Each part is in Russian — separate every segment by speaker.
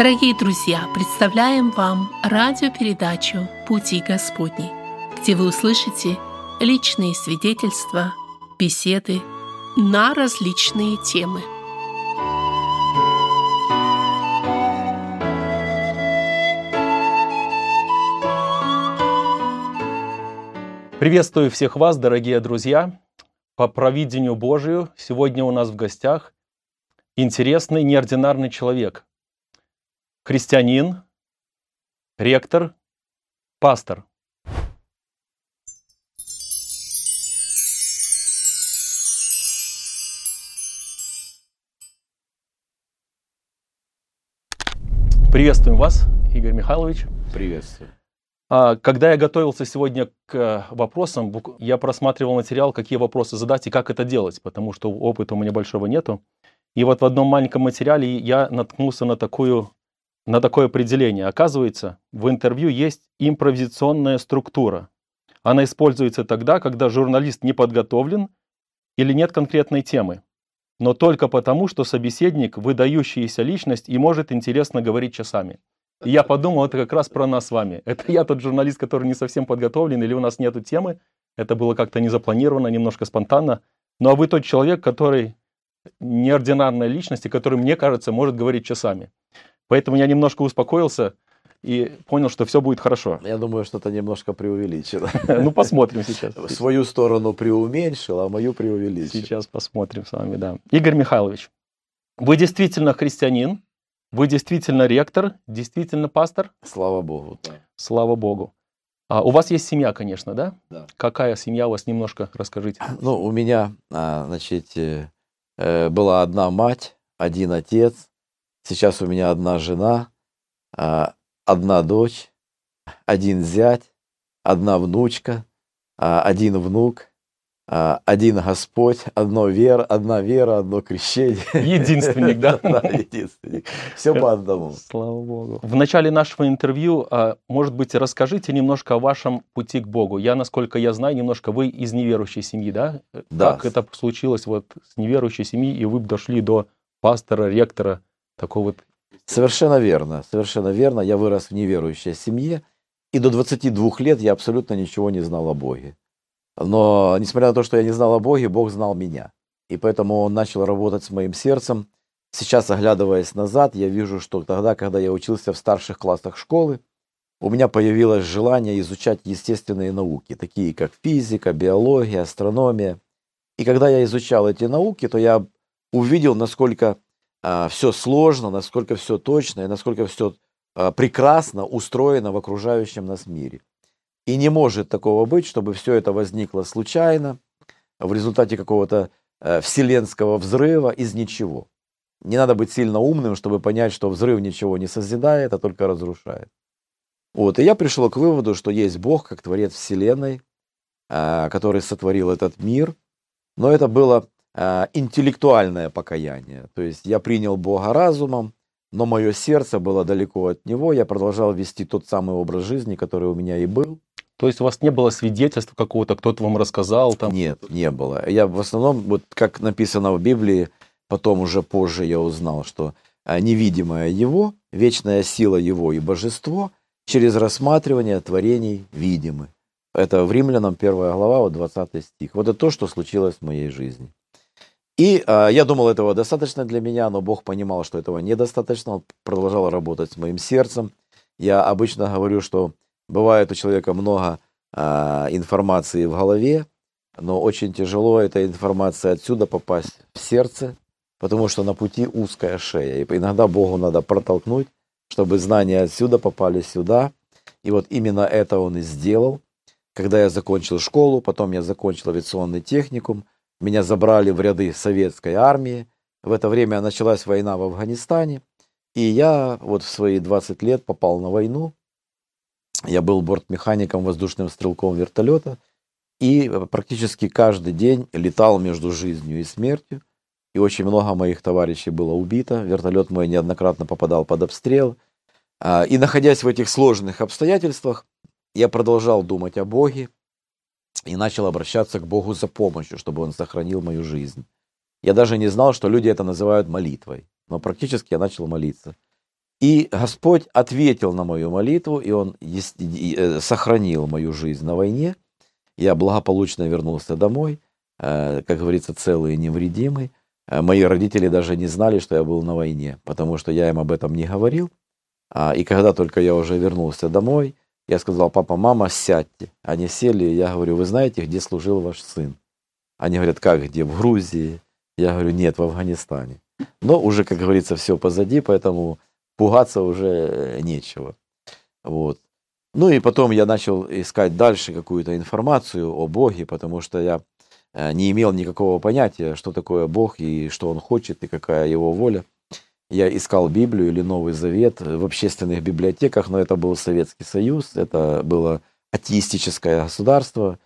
Speaker 1: Дорогие друзья, представляем вам радиопередачу «Пути Господни», где вы услышите личные свидетельства, беседы на различные темы.
Speaker 2: Приветствую всех вас, дорогие друзья. По провидению Божию сегодня у нас в гостях интересный, неординарный человек. Христианин, ректор, пастор. Приветствуем вас, Игорь Михайлович.
Speaker 3: Приветствую.
Speaker 2: А, Когда я готовился сегодня к вопросам, бук- я просматривал материал, какие вопросы задать и как это делать, потому что опыта у меня большого нету. И вот в одном маленьком материале я наткнулся на, такую, на такое определение. Оказывается, в интервью есть импровизационная структура. Она используется тогда, когда журналист не подготовлен или нет конкретной темы, но только потому, что собеседник – выдающаяся личность и может интересно говорить часами. И я подумал, это как раз про нас с вами. Это я тот журналист, который не совсем подготовлен, или у нас нету темы. Это было как-то не запланировано, немножко спонтанно. Ну а вы тот человек, который неординарная личность, и который, мне кажется, может говорить часами. Поэтому я немножко успокоился и понял, что все будет хорошо.
Speaker 3: Я думаю, что это немножко преувеличено.
Speaker 2: Ну, посмотрим сейчас.
Speaker 3: В свою сторону преуменьшил, а мою преувеличил.
Speaker 2: Сейчас посмотрим с вами, да. Игорь Михайлович, вы действительно христианин, вы действительно ректор, действительно пастор,
Speaker 3: Слава Богу.
Speaker 2: слава Богу. А у вас есть семья, конечно, да?
Speaker 3: Да.
Speaker 2: Какая семья у вас, немножко расскажите.
Speaker 3: Ну, у меня, а, значит, э, э, была одна мать, один отец. Сейчас у меня одна жена, а, одна дочь, один зять, одна внучка, а, один внук, а, один Господь, одно вера, одна вера, одно крещение.
Speaker 2: Единственник, да?
Speaker 3: Да, единственник. Все по одному.
Speaker 2: Слава Богу. В начале нашего интервью, может быть, расскажите немножко о вашем пути к Богу. Я, насколько я знаю, немножко вы из неверующей семьи, да?
Speaker 3: Да.
Speaker 2: Как это случилось вот с неверующей семьи, и вы дошли до пастора, ректора, такого
Speaker 3: Совершенно верно, совершенно верно. Я вырос в неверующей семье, и до 22 лет я абсолютно ничего не знал о Боге. Но, несмотря на то, что я не знал о Боге, Бог знал меня. И поэтому Он начал работать с моим сердцем. Сейчас, оглядываясь назад, я вижу, что тогда, когда я учился в старших классах школы, у меня появилось желание изучать естественные науки, такие как физика, биология, астрономия. И когда я изучал эти науки, то я увидел, насколько все сложно, насколько все точно и насколько все прекрасно устроено в окружающем нас мире. И не может такого быть, чтобы все это возникло случайно, в результате какого-то э, вселенского взрыва из ничего. Не надо быть сильно умным, чтобы понять, что взрыв ничего не созидает, а только разрушает. Вот, и я пришел к выводу, что есть Бог, как Творец Вселенной, э, который сотворил этот мир, но это было интеллектуальное покаяние. То есть я принял Бога разумом, но мое сердце было далеко от Него, я продолжал вести тот самый образ жизни, который у меня и был.
Speaker 2: То есть у вас не было свидетельства какого-то, кто-то вам рассказал там?
Speaker 3: Нет, не было. Я в основном, вот как написано в Библии, потом уже позже я узнал, что а, невидимое Его, вечная сила Его и божество через рассматривание творений видимы. Это в Римлянам 1 глава, вот 20 стих. Вот это то, что случилось в моей жизни. И а, я думал, этого достаточно для меня, но Бог понимал, что этого недостаточно. Он продолжал работать с моим сердцем. Я обычно говорю, что бывает у человека много а, информации в голове, но очень тяжело этой информации отсюда попасть в сердце, потому что на пути узкая шея. И иногда Богу надо протолкнуть, чтобы знания отсюда попали сюда. И вот именно это он и сделал. Когда я закончил школу, потом я закончил авиационный техникум, меня забрали в ряды советской армии. В это время началась война в Афганистане. И я вот в свои 20 лет попал на войну. Я был бортмехаником, воздушным стрелком вертолета. И практически каждый день летал между жизнью и смертью. И очень много моих товарищей было убито. Вертолет мой неоднократно попадал под обстрел. А, И находясь в этих сложных обстоятельствах, я продолжал думать о Боге и начал обращаться к Богу за помощью, чтобы Он сохранил мою жизнь. Я даже не знал, что люди это называют молитвой, но практически я начал молиться. И Господь ответил на мою молитву, и Он э, сохранил мою жизнь на войне. Я благополучно вернулся домой, э, как говорится, целый и невредимый. Э, мои родители даже не знали, что я был на войне, потому что я им об этом не говорил. А, и когда только я уже вернулся домой, я сказал, папа, мама, сядьте. Они сели, я говорю, вы знаете, где служил ваш сын? Они говорят, как где? В Грузии. Я говорю, нет, в Афганистане. Но уже, как говорится, все позади, поэтому пугаться уже э, нечего. Вот. Ну и потом я начал искать дальше какую-то информацию о Боге, потому что я э, не имел никакого понятия, что такое Бог и что Он хочет, и какая Его воля. Я искал Библию или Новый Завет в общественных библиотеках, но это был Советский Союз, это было атеистическое государство,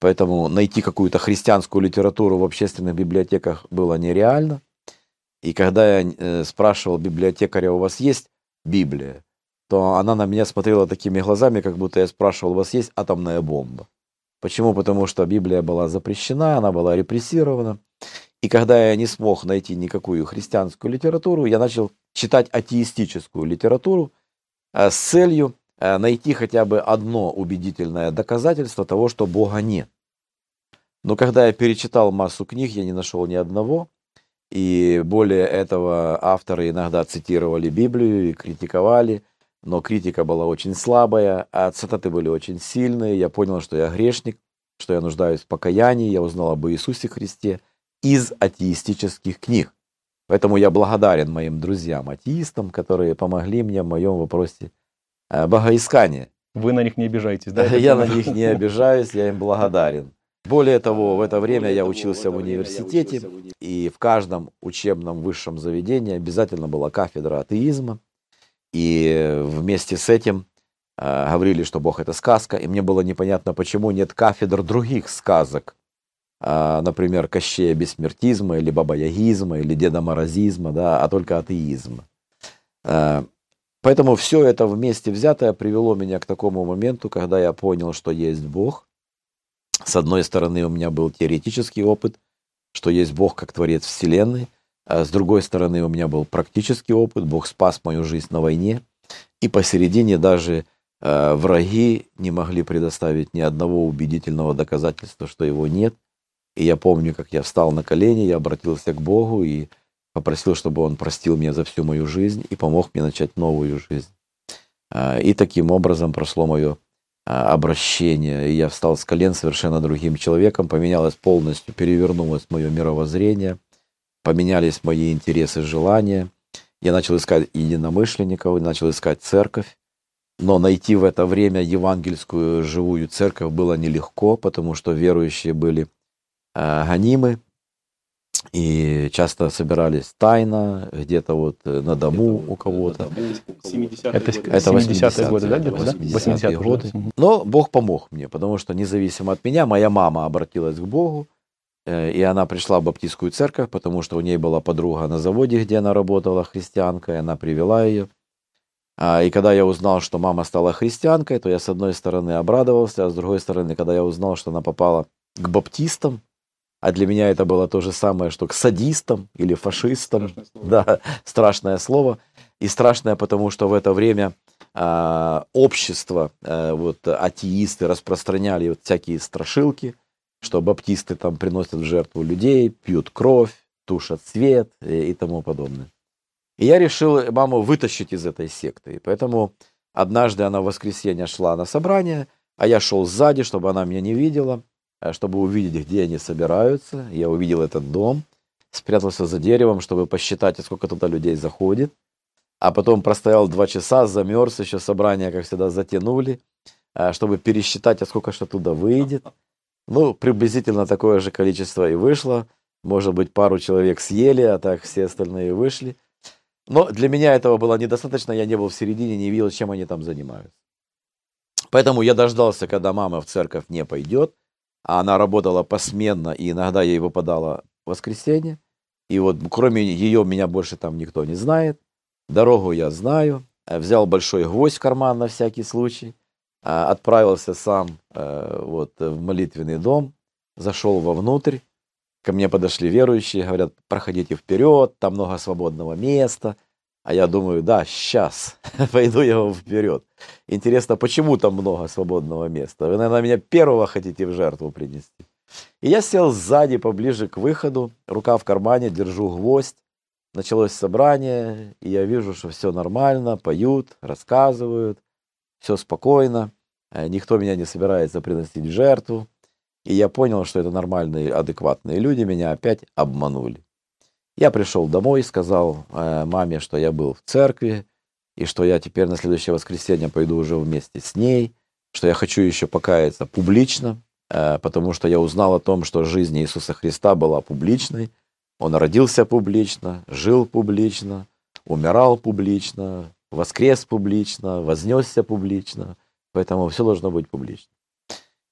Speaker 3: поэтому найти какую-то христианскую литературу в общественных библиотеках было нереально. И когда я э, спрашивал библиотекаря, у вас есть Библия, то она на меня смотрела такими глазами, как будто я спрашивал, у вас есть атомная бомба. Почему? Потому что Библия была запрещена, она была репрессирована. И когда я не смог найти никакую христианскую литературу, я начал читать атеистическую литературу э, с целью э, найти хотя бы одно убедительное доказательство того, что Бога нет. Но когда я перечитал массу книг, я не нашел ни одного, и более этого, авторы иногда цитировали Библию и критиковали, но критика была очень слабая, а цитаты были очень сильные. Я понял, что я грешник, что я нуждаюсь в покаянии, я узнал об Иисусе Христе из атеистических книг. Поэтому я благодарен моим друзьям-атеистам, которые помогли мне в моем вопросе э, богоискания.
Speaker 2: Вы на них не обижаетесь, да?
Speaker 3: Я на них не обижаюсь, я им благодарен. Более того, в это время я учился в университете, и в каждом учебном высшем заведении обязательно была кафедра атеизма. И вместе с этим э, говорили, что Бог это сказка, и мне было непонятно, почему нет кафедр других сказок, например, Кощея бессмертизма, или бабаягизма, или Деда Морозизма, да, а только атеизм. Э, поэтому все это вместе взятое привело меня к такому моменту, когда я понял, что есть Бог, с одной стороны, у меня был теоретический опыт, что есть Бог как Творец Вселенной, а с другой стороны, у меня был практический опыт, Бог спас мою жизнь на войне, и посередине даже э, враги не могли предоставить ни одного убедительного доказательства, что его нет. И я помню, как я встал на колени, я обратился к Богу и попросил, чтобы Он простил меня за всю мою жизнь и помог мне начать новую жизнь. Э, и таким образом прошло мое а, обращение. И я встал с колен совершенно другим человеком, поменялось полностью, перевернулось мое мировоззрение, поменялись мои интересы, желания. Я начал искать единомышленников, начал искать церковь. Но найти в это время евангельскую живую церковь было нелегко, потому что верующие были э, гонимы, и часто собирались тайно, где-то вот э, на дому у кого-то.
Speaker 2: Это, это 80-е годы, да, где-то, да? 80-е
Speaker 3: годы. Но Бог помог мне, потому что независимо от меня, моя мама обратилась к Богу, э, и она пришла в баптистскую церковь, потому что у ней была подруга на заводе, где она работала, христианка, и она привела ее. А, и когда я узнал, что мама стала христианкой, то я с одной стороны обрадовался, а с другой стороны, когда я узнал, что она попала к баптистам, а для меня это было то же самое, что к садистам или фашистам. Страшное да, страшное слово. И страшное, потому что в это время э, общество, э, вот атеисты распространяли вот всякие страшилки, что баптисты там приносят в жертву людей, пьют кровь, тушат свет и, и тому подобное. И я решил маму вытащить из этой секты. И поэтому однажды она в воскресенье шла на собрание, а я шел сзади, чтобы она меня не видела. Э, чтобы увидеть, где они собираются. Я увидел этот дом, спрятался за деревом, чтобы посчитать, сколько туда людей заходит. А потом простоял два часа, замерз, еще собрание, как всегда, затянули, э, чтобы пересчитать, а сколько что туда выйдет. Ну, приблизительно такое же количество и вышло. Может быть, пару человек съели, а так все остальные вышли. Но для меня этого было недостаточно, я не был в середине, не видел, чем они там занимаются. Поэтому я дождался, когда мама в церковь не пойдет, а она работала посменно, и иногда ей выпадало воскресенье. И вот кроме ее меня больше там никто не знает. Дорогу я знаю. Э, взял большой гвоздь в карман на всякий случай. Э, отправился сам э, вот, в молитвенный дом. Зашел вовнутрь. Ко мне подошли верующие, говорят, проходите вперед, там много свободного места. А я думаю, да, сейчас, пойду я вам вперед. Интересно, почему там много свободного места? Вы, наверное, меня первого хотите в жертву принести. И я сел сзади, поближе к выходу, рука в кармане, держу гвоздь. Началось собрание, и я вижу, что все нормально, поют, рассказывают, все спокойно, э, никто меня не собирается приносить в жертву. И я понял, что это нормальные, адекватные люди, меня опять обманули. Я пришел домой, сказал э, маме, что я был в церкви, и что я теперь на следующее воскресенье пойду уже вместе с ней, что я хочу еще покаяться публично, э, потому что я узнал о том, что жизнь Иисуса Христа была публичной. Он родился публично, жил публично, умирал публично, воскрес публично, вознесся публично. Поэтому все должно быть публично.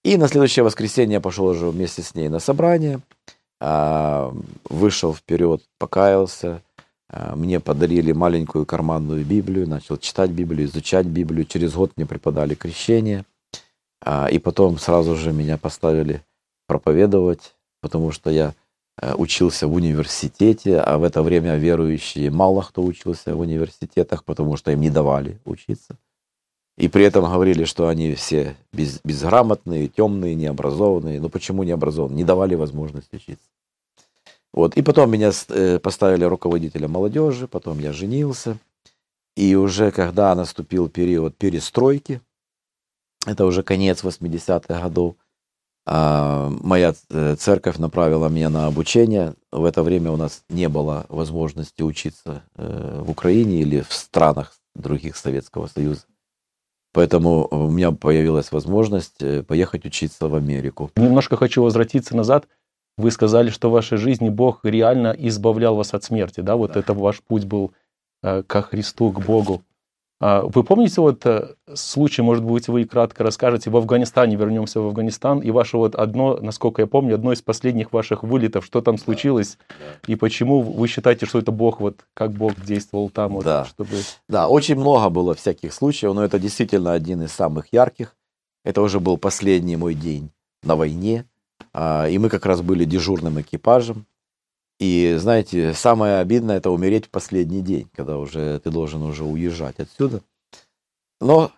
Speaker 3: И на следующее воскресенье я пошел уже вместе с ней на собрание, вышел вперед, покаялся, а, мне подарили маленькую карманную Библию, начал читать Библию, изучать Библию. Через год мне преподали крещение. А, и потом сразу же меня поставили проповедовать, потому что я э, учился в университете, а в это время верующие мало кто учился в университетах, потому что им не давали учиться. И при этом говорили, что они все без, безграмотные, темные, необразованные. Ну почему необразованные? Не давали возможность учиться. Вот. И потом меня э, поставили руководителем молодежи, потом я женился. И уже когда наступил период перестройки, это уже конец 80-х годов, а, моя э, церковь направила меня на обучение. В это время у нас не было возможности учиться э, в Украине или в странах других Советского Союза. Поэтому у меня появилась возможность поехать учиться в Америку.
Speaker 2: Немножко хочу возвратиться назад – вы сказали, что в вашей жизни Бог реально избавлял вас от смерти, да? Вот да. это ваш путь был э, ко Христу, к Богу. А вы помните вот э, случай, может быть, вы кратко расскажете, в Афганистане, вернемся в Афганистан, и ваше вот одно, насколько я помню, одно из последних ваших вылетов, что там случилось, да, да. и почему вы считаете, что это Бог, вот как Бог действовал там? Вот,
Speaker 3: да. Чтобы... да, очень много было всяких случаев, но это действительно один из самых ярких. Это уже был последний мой день на войне. А, и мы как раз были дежурным экипажем. И знаете, самое обидное это умереть в последний день, когда уже ты должен уже уезжать отсюда. Но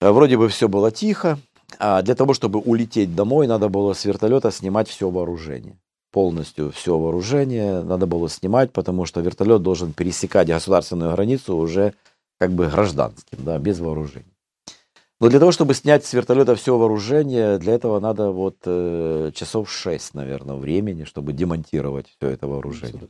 Speaker 3: э, вроде бы все было тихо, а для того, чтобы улететь домой, надо было с вертолета снимать все вооружение. Полностью все вооружение надо было снимать, потому что вертолет должен пересекать государственную границу уже как бы гражданским, да, без вооружения. Но для того, чтобы снять с вертолета все вооружение, для этого надо вот э, часов 6, наверное, времени, чтобы демонтировать все это вооружение.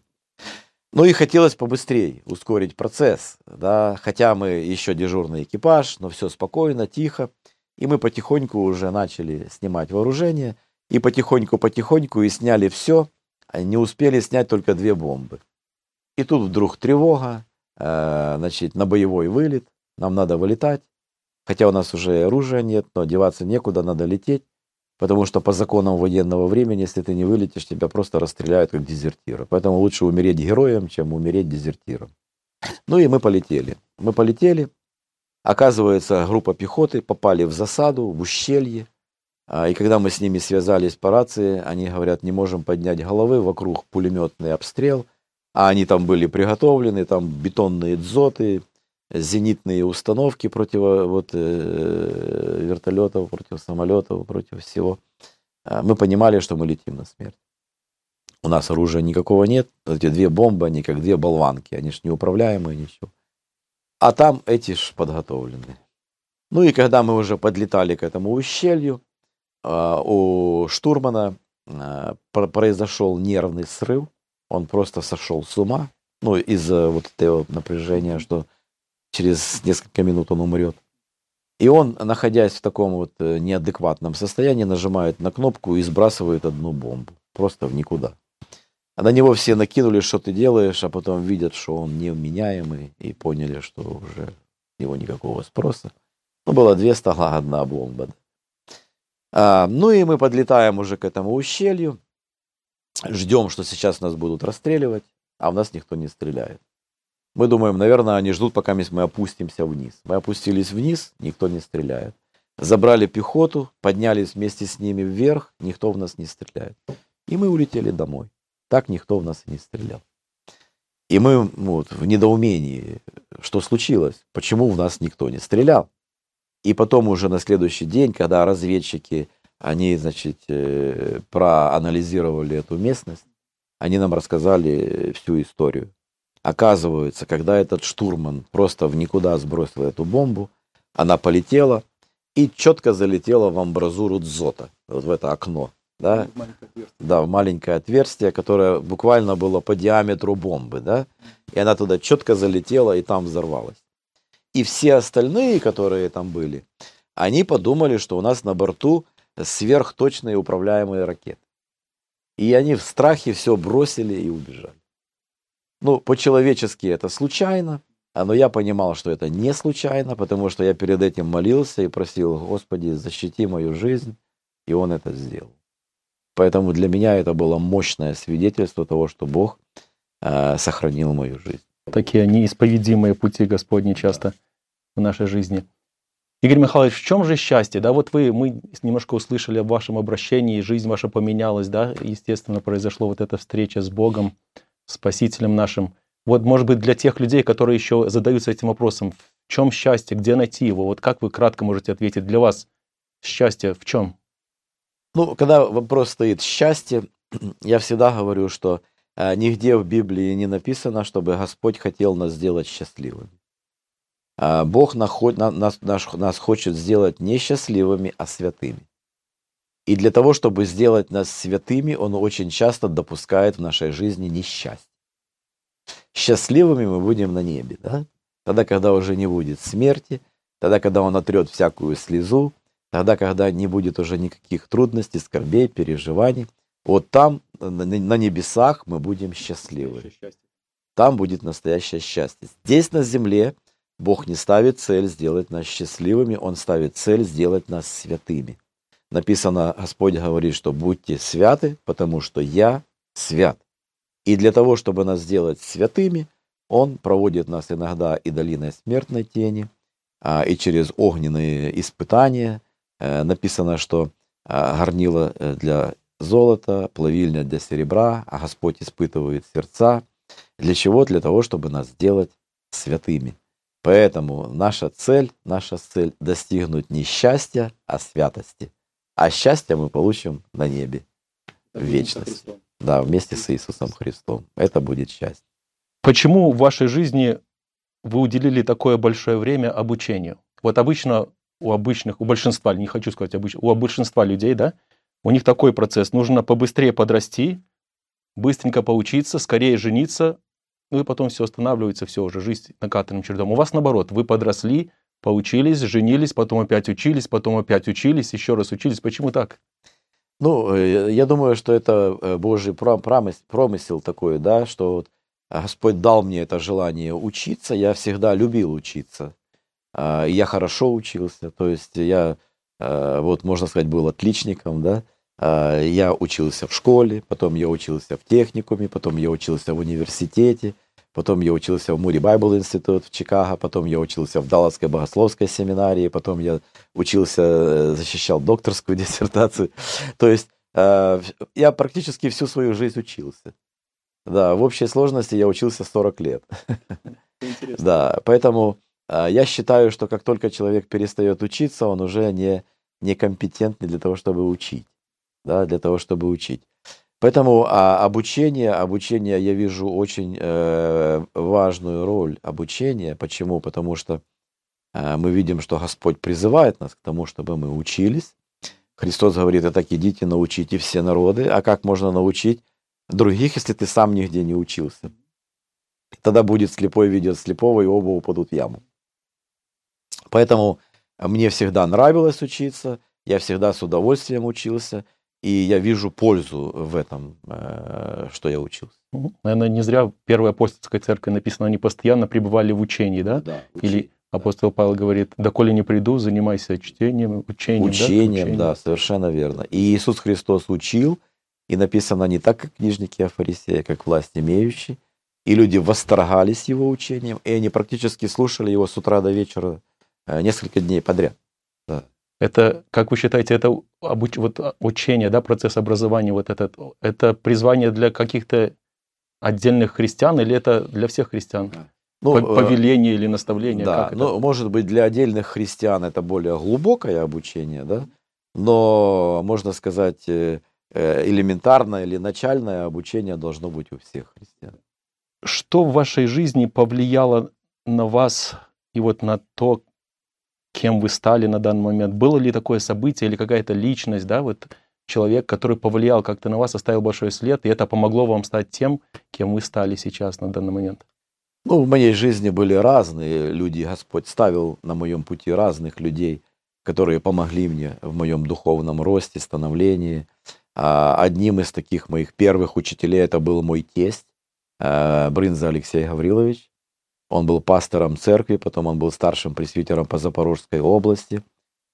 Speaker 3: Ну и хотелось побыстрее ускорить процесс, да, хотя мы еще дежурный экипаж, но все спокойно, тихо, и мы потихоньку уже начали снимать вооружение, и потихоньку-потихоньку и сняли все, а не успели снять только две бомбы. И тут вдруг тревога, э, значит, на боевой вылет, нам надо вылетать, Хотя у нас уже оружия нет, но деваться некуда, надо лететь. Потому что по законам военного времени, если ты не вылетишь, тебя просто расстреляют как дезертира. Поэтому лучше умереть героем, чем умереть дезертиром. Ну и мы полетели. Мы полетели. Оказывается, группа пехоты попали в засаду, в ущелье. А, и когда мы с ними связались по рации, они говорят, не можем поднять головы, вокруг пулеметный обстрел. А они там были приготовлены, там бетонные дзоты, зенитные установки против вот, э, вертолетов, против самолетов, против всего. А мы понимали, что мы летим на смерть. У нас оружия никакого нет. Эти две бомбы, они как две болванки. Они ж неуправляемые, ничего. А там эти ж подготовлены. Ну и когда мы уже подлетали к этому ущелью, а, у штурмана а, произошел нервный срыв. Он просто сошел с ума. Ну, из-за вот этого напряжения, что через несколько минут он умрет. И он, находясь в таком вот э, неадекватном состоянии, нажимает на кнопку и сбрасывает одну бомбу. Просто в никуда. А на него все накинули, что ты делаешь, а потом видят, что он невменяемый, и поняли, что уже его никакого спроса. Ну, было две стола, одна бомба. А, ну и мы подлетаем уже к этому ущелью, ждем, что сейчас нас будут расстреливать, а в нас никто не стреляет. Мы думаем, наверное, они ждут, пока мы опустимся вниз. Мы опустились вниз, никто не стреляет. Забрали пехоту, поднялись вместе с ними вверх, никто в нас не стреляет. И мы улетели домой. Так никто в нас и не стрелял. И мы ну, вот, в недоумении, что случилось, почему в нас никто не стрелял. И потом уже на следующий день, когда разведчики, они, значит, э, проанализировали эту местность, они нам рассказали всю историю. Оказывается, когда этот штурман просто в никуда сбросил эту бомбу, она полетела и четко залетела в амбразуру дзота, вот в это окно. Да, да, в маленькое отверстие, которое буквально было по диаметру бомбы, да, и она туда четко залетела и там взорвалась. И все остальные, которые там были, они подумали, что у нас на борту сверхточные управляемые ракеты. И они в страхе все бросили и убежали. Ну, по-человечески это случайно, но я понимал, что это не случайно, потому что я перед этим молился и просил, Господи, защити мою жизнь, и Он это сделал. Поэтому для меня это было мощное свидетельство того, что Бог э, сохранил мою жизнь.
Speaker 2: Такие неисповедимые пути Господни часто в нашей жизни. Игорь Михайлович, в чем же счастье? Да, вот вы, мы немножко услышали об вашем обращении, жизнь ваша поменялась, да, естественно, произошла вот эта встреча с Богом, Спасителем нашим. Вот, может быть, для тех людей, которые еще задаются этим вопросом, в чем счастье, где найти его? Вот как вы кратко можете ответить для вас счастье в чем?
Speaker 3: Ну, когда вопрос стоит счастье, я всегда говорю, что э, нигде в Библии не написано, чтобы Господь хотел нас сделать счастливыми. А Бог наход, нас, нас, нас хочет сделать не счастливыми, а святыми. И для того, чтобы сделать нас святыми, Он очень часто допускает в нашей жизни несчастье. Счастливыми мы будем на небе, да? Тогда, когда уже не будет смерти, тогда, когда Он отрет всякую слезу, тогда, когда не будет уже никаких трудностей, скорбей, переживаний. Вот там, на небесах, мы будем счастливы. Там будет настоящее счастье. Здесь, на земле, Бог не ставит цель сделать нас счастливыми, Он ставит цель сделать нас святыми. Написано, Господь говорит, что будьте святы, потому что я свят. И для того, чтобы нас сделать святыми, Он проводит нас иногда и долиной смертной тени, а, и через огненные испытания. Э, написано, что а, горнило э, для золота, плавильня для серебра, а Господь испытывает сердца. Для чего? Для того, чтобы нас сделать святыми. Поэтому наша цель, наша цель достигнуть не счастья, а святости. А счастье мы получим на небе в вечность. Да, вместе с Иисусом Христом. Это будет счастье.
Speaker 2: Почему в вашей жизни вы уделили такое большое время обучению? Вот обычно у обычных, у большинства, не хочу сказать обычно, у большинства людей, да, у них такой процесс. Нужно побыстрее подрасти, быстренько поучиться, скорее жениться, ну и потом все останавливается, все уже, жизнь накатанным чередом. У вас наоборот, вы подросли, поучились, женились, потом опять учились, потом опять учились, еще раз учились. Почему так?
Speaker 3: Ну, э, я думаю, что это э, Божий промысел, такой, да, что вот Господь дал мне это желание учиться, я всегда любил учиться. А, я хорошо учился, то есть я, э, вот можно сказать, был отличником, да, а, я учился в школе, потом я учился в техникуме, потом я учился в университете, потом я учился в Мури Байбл Институт в Чикаго, потом я учился в Далласской богословской семинарии, потом я учился, э, защищал докторскую диссертацию. То есть э, я практически всю свою жизнь учился. Да, в общей сложности я учился 40 лет. Интересно. Да, поэтому э, я считаю, что как только человек перестает учиться, он уже не некомпетентный для того, чтобы учить да, для того, чтобы учить. Поэтому а, обучение, обучение я вижу очень э, важную роль обучения. Почему? Потому что э, мы видим, что Господь призывает нас к тому, чтобы мы учились. Христос говорит, а так идите, научите все народы. А как можно научить других, если ты сам нигде не учился? Тогда будет слепой видеть слепого, и оба упадут в яму. Поэтому мне всегда нравилось учиться, я всегда с удовольствием учился – и я вижу пользу в этом, э, что я учился.
Speaker 2: Наверное, не зря первая апостольская церковь написано, они постоянно пребывали в учении, да?
Speaker 3: Да.
Speaker 2: Или апостол Павел говорит, доколе не приду, занимайся чтением, учением.
Speaker 3: Учением, да, учением. да, совершенно верно. И Иисус Христос учил, и написано не так, как книжники а фарисеи, а как власть имеющие. И люди восторгались его учением, и они практически слушали его с утра до вечера э, несколько дней подряд.
Speaker 2: Это, как вы считаете, это обуч... вот, а, учение, да, процесс образования, вот этот, это призвание для каких-то отдельных христиан или это для всех христиан?
Speaker 3: Ну, э,
Speaker 2: Повеление или наставление?
Speaker 3: Да, ну, может быть, для отдельных христиан это более глубокое обучение, да, но, можно сказать, э, э, элементарное или начальное обучение должно быть у всех христиан.
Speaker 2: Что в вашей жизни повлияло на вас и вот на то, кем вы стали на данный момент? Было ли такое событие или какая-то личность, да, вот человек, который повлиял как-то на вас, оставил большой след, и это помогло вам стать тем, кем вы стали сейчас на данный момент?
Speaker 3: Ну, в моей жизни были разные люди, Господь ставил на моем пути разных людей, которые помогли мне в моем духовном росте, становлении. А, Одним из таких моих первых учителей это был мой тесть, э, Брынза Алексей Гаврилович. Он был пастором церкви, потом он был старшим пресвитером по Запорожской области,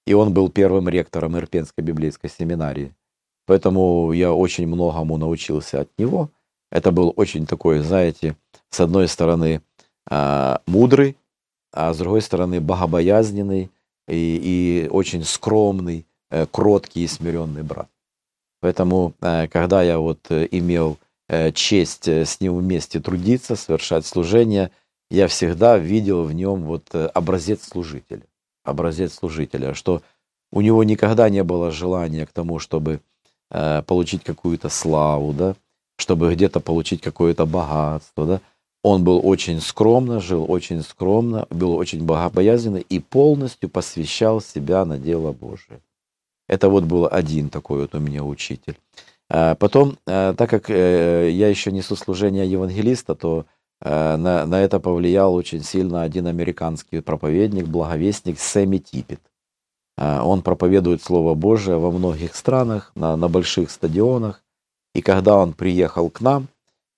Speaker 3: и он был первым ректором Ирпенской библейской семинарии. Поэтому я очень многому научился от него. Это был очень такой, знаете, с одной стороны, а, мудрый, а с другой стороны, богобоязненный и, и очень скромный, э, кроткий и смиренный брат. Поэтому, э, когда я вот э, имел честь с ним вместе трудиться, совершать служение, я всегда видел в нем вот э, образец служителя. Образец служителя, что у него никогда не было желания к тому, чтобы э, получить какую-то славу, да, чтобы где-то получить какое-то богатство, да. Он был очень скромно, жил очень скромно, был очень богобоязненный и полностью посвящал себя на дело Божие. Это вот был один такой вот у меня учитель. А Потом, э, так как я еще несу служение евангелиста, то на, на это повлиял очень сильно один американский проповедник, благовестник Сэмми Типпет. А, Он проповедует Слово Божие во многих странах, на, на больших стадионах. И когда он приехал к нам,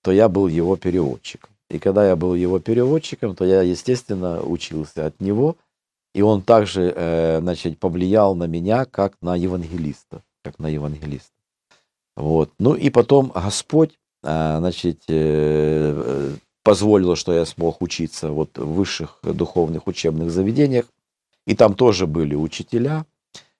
Speaker 3: то я был его переводчиком. И когда я был его переводчиком, то я, естественно, учился от него. И он также, э, значит, повлиял на меня, как на евангелиста. Как на евангелиста. Вот. Ну и потом Господь, э, значит, э, э, позволил, что я смог учиться вот в высших духовных учебных заведениях. И там тоже были учителя,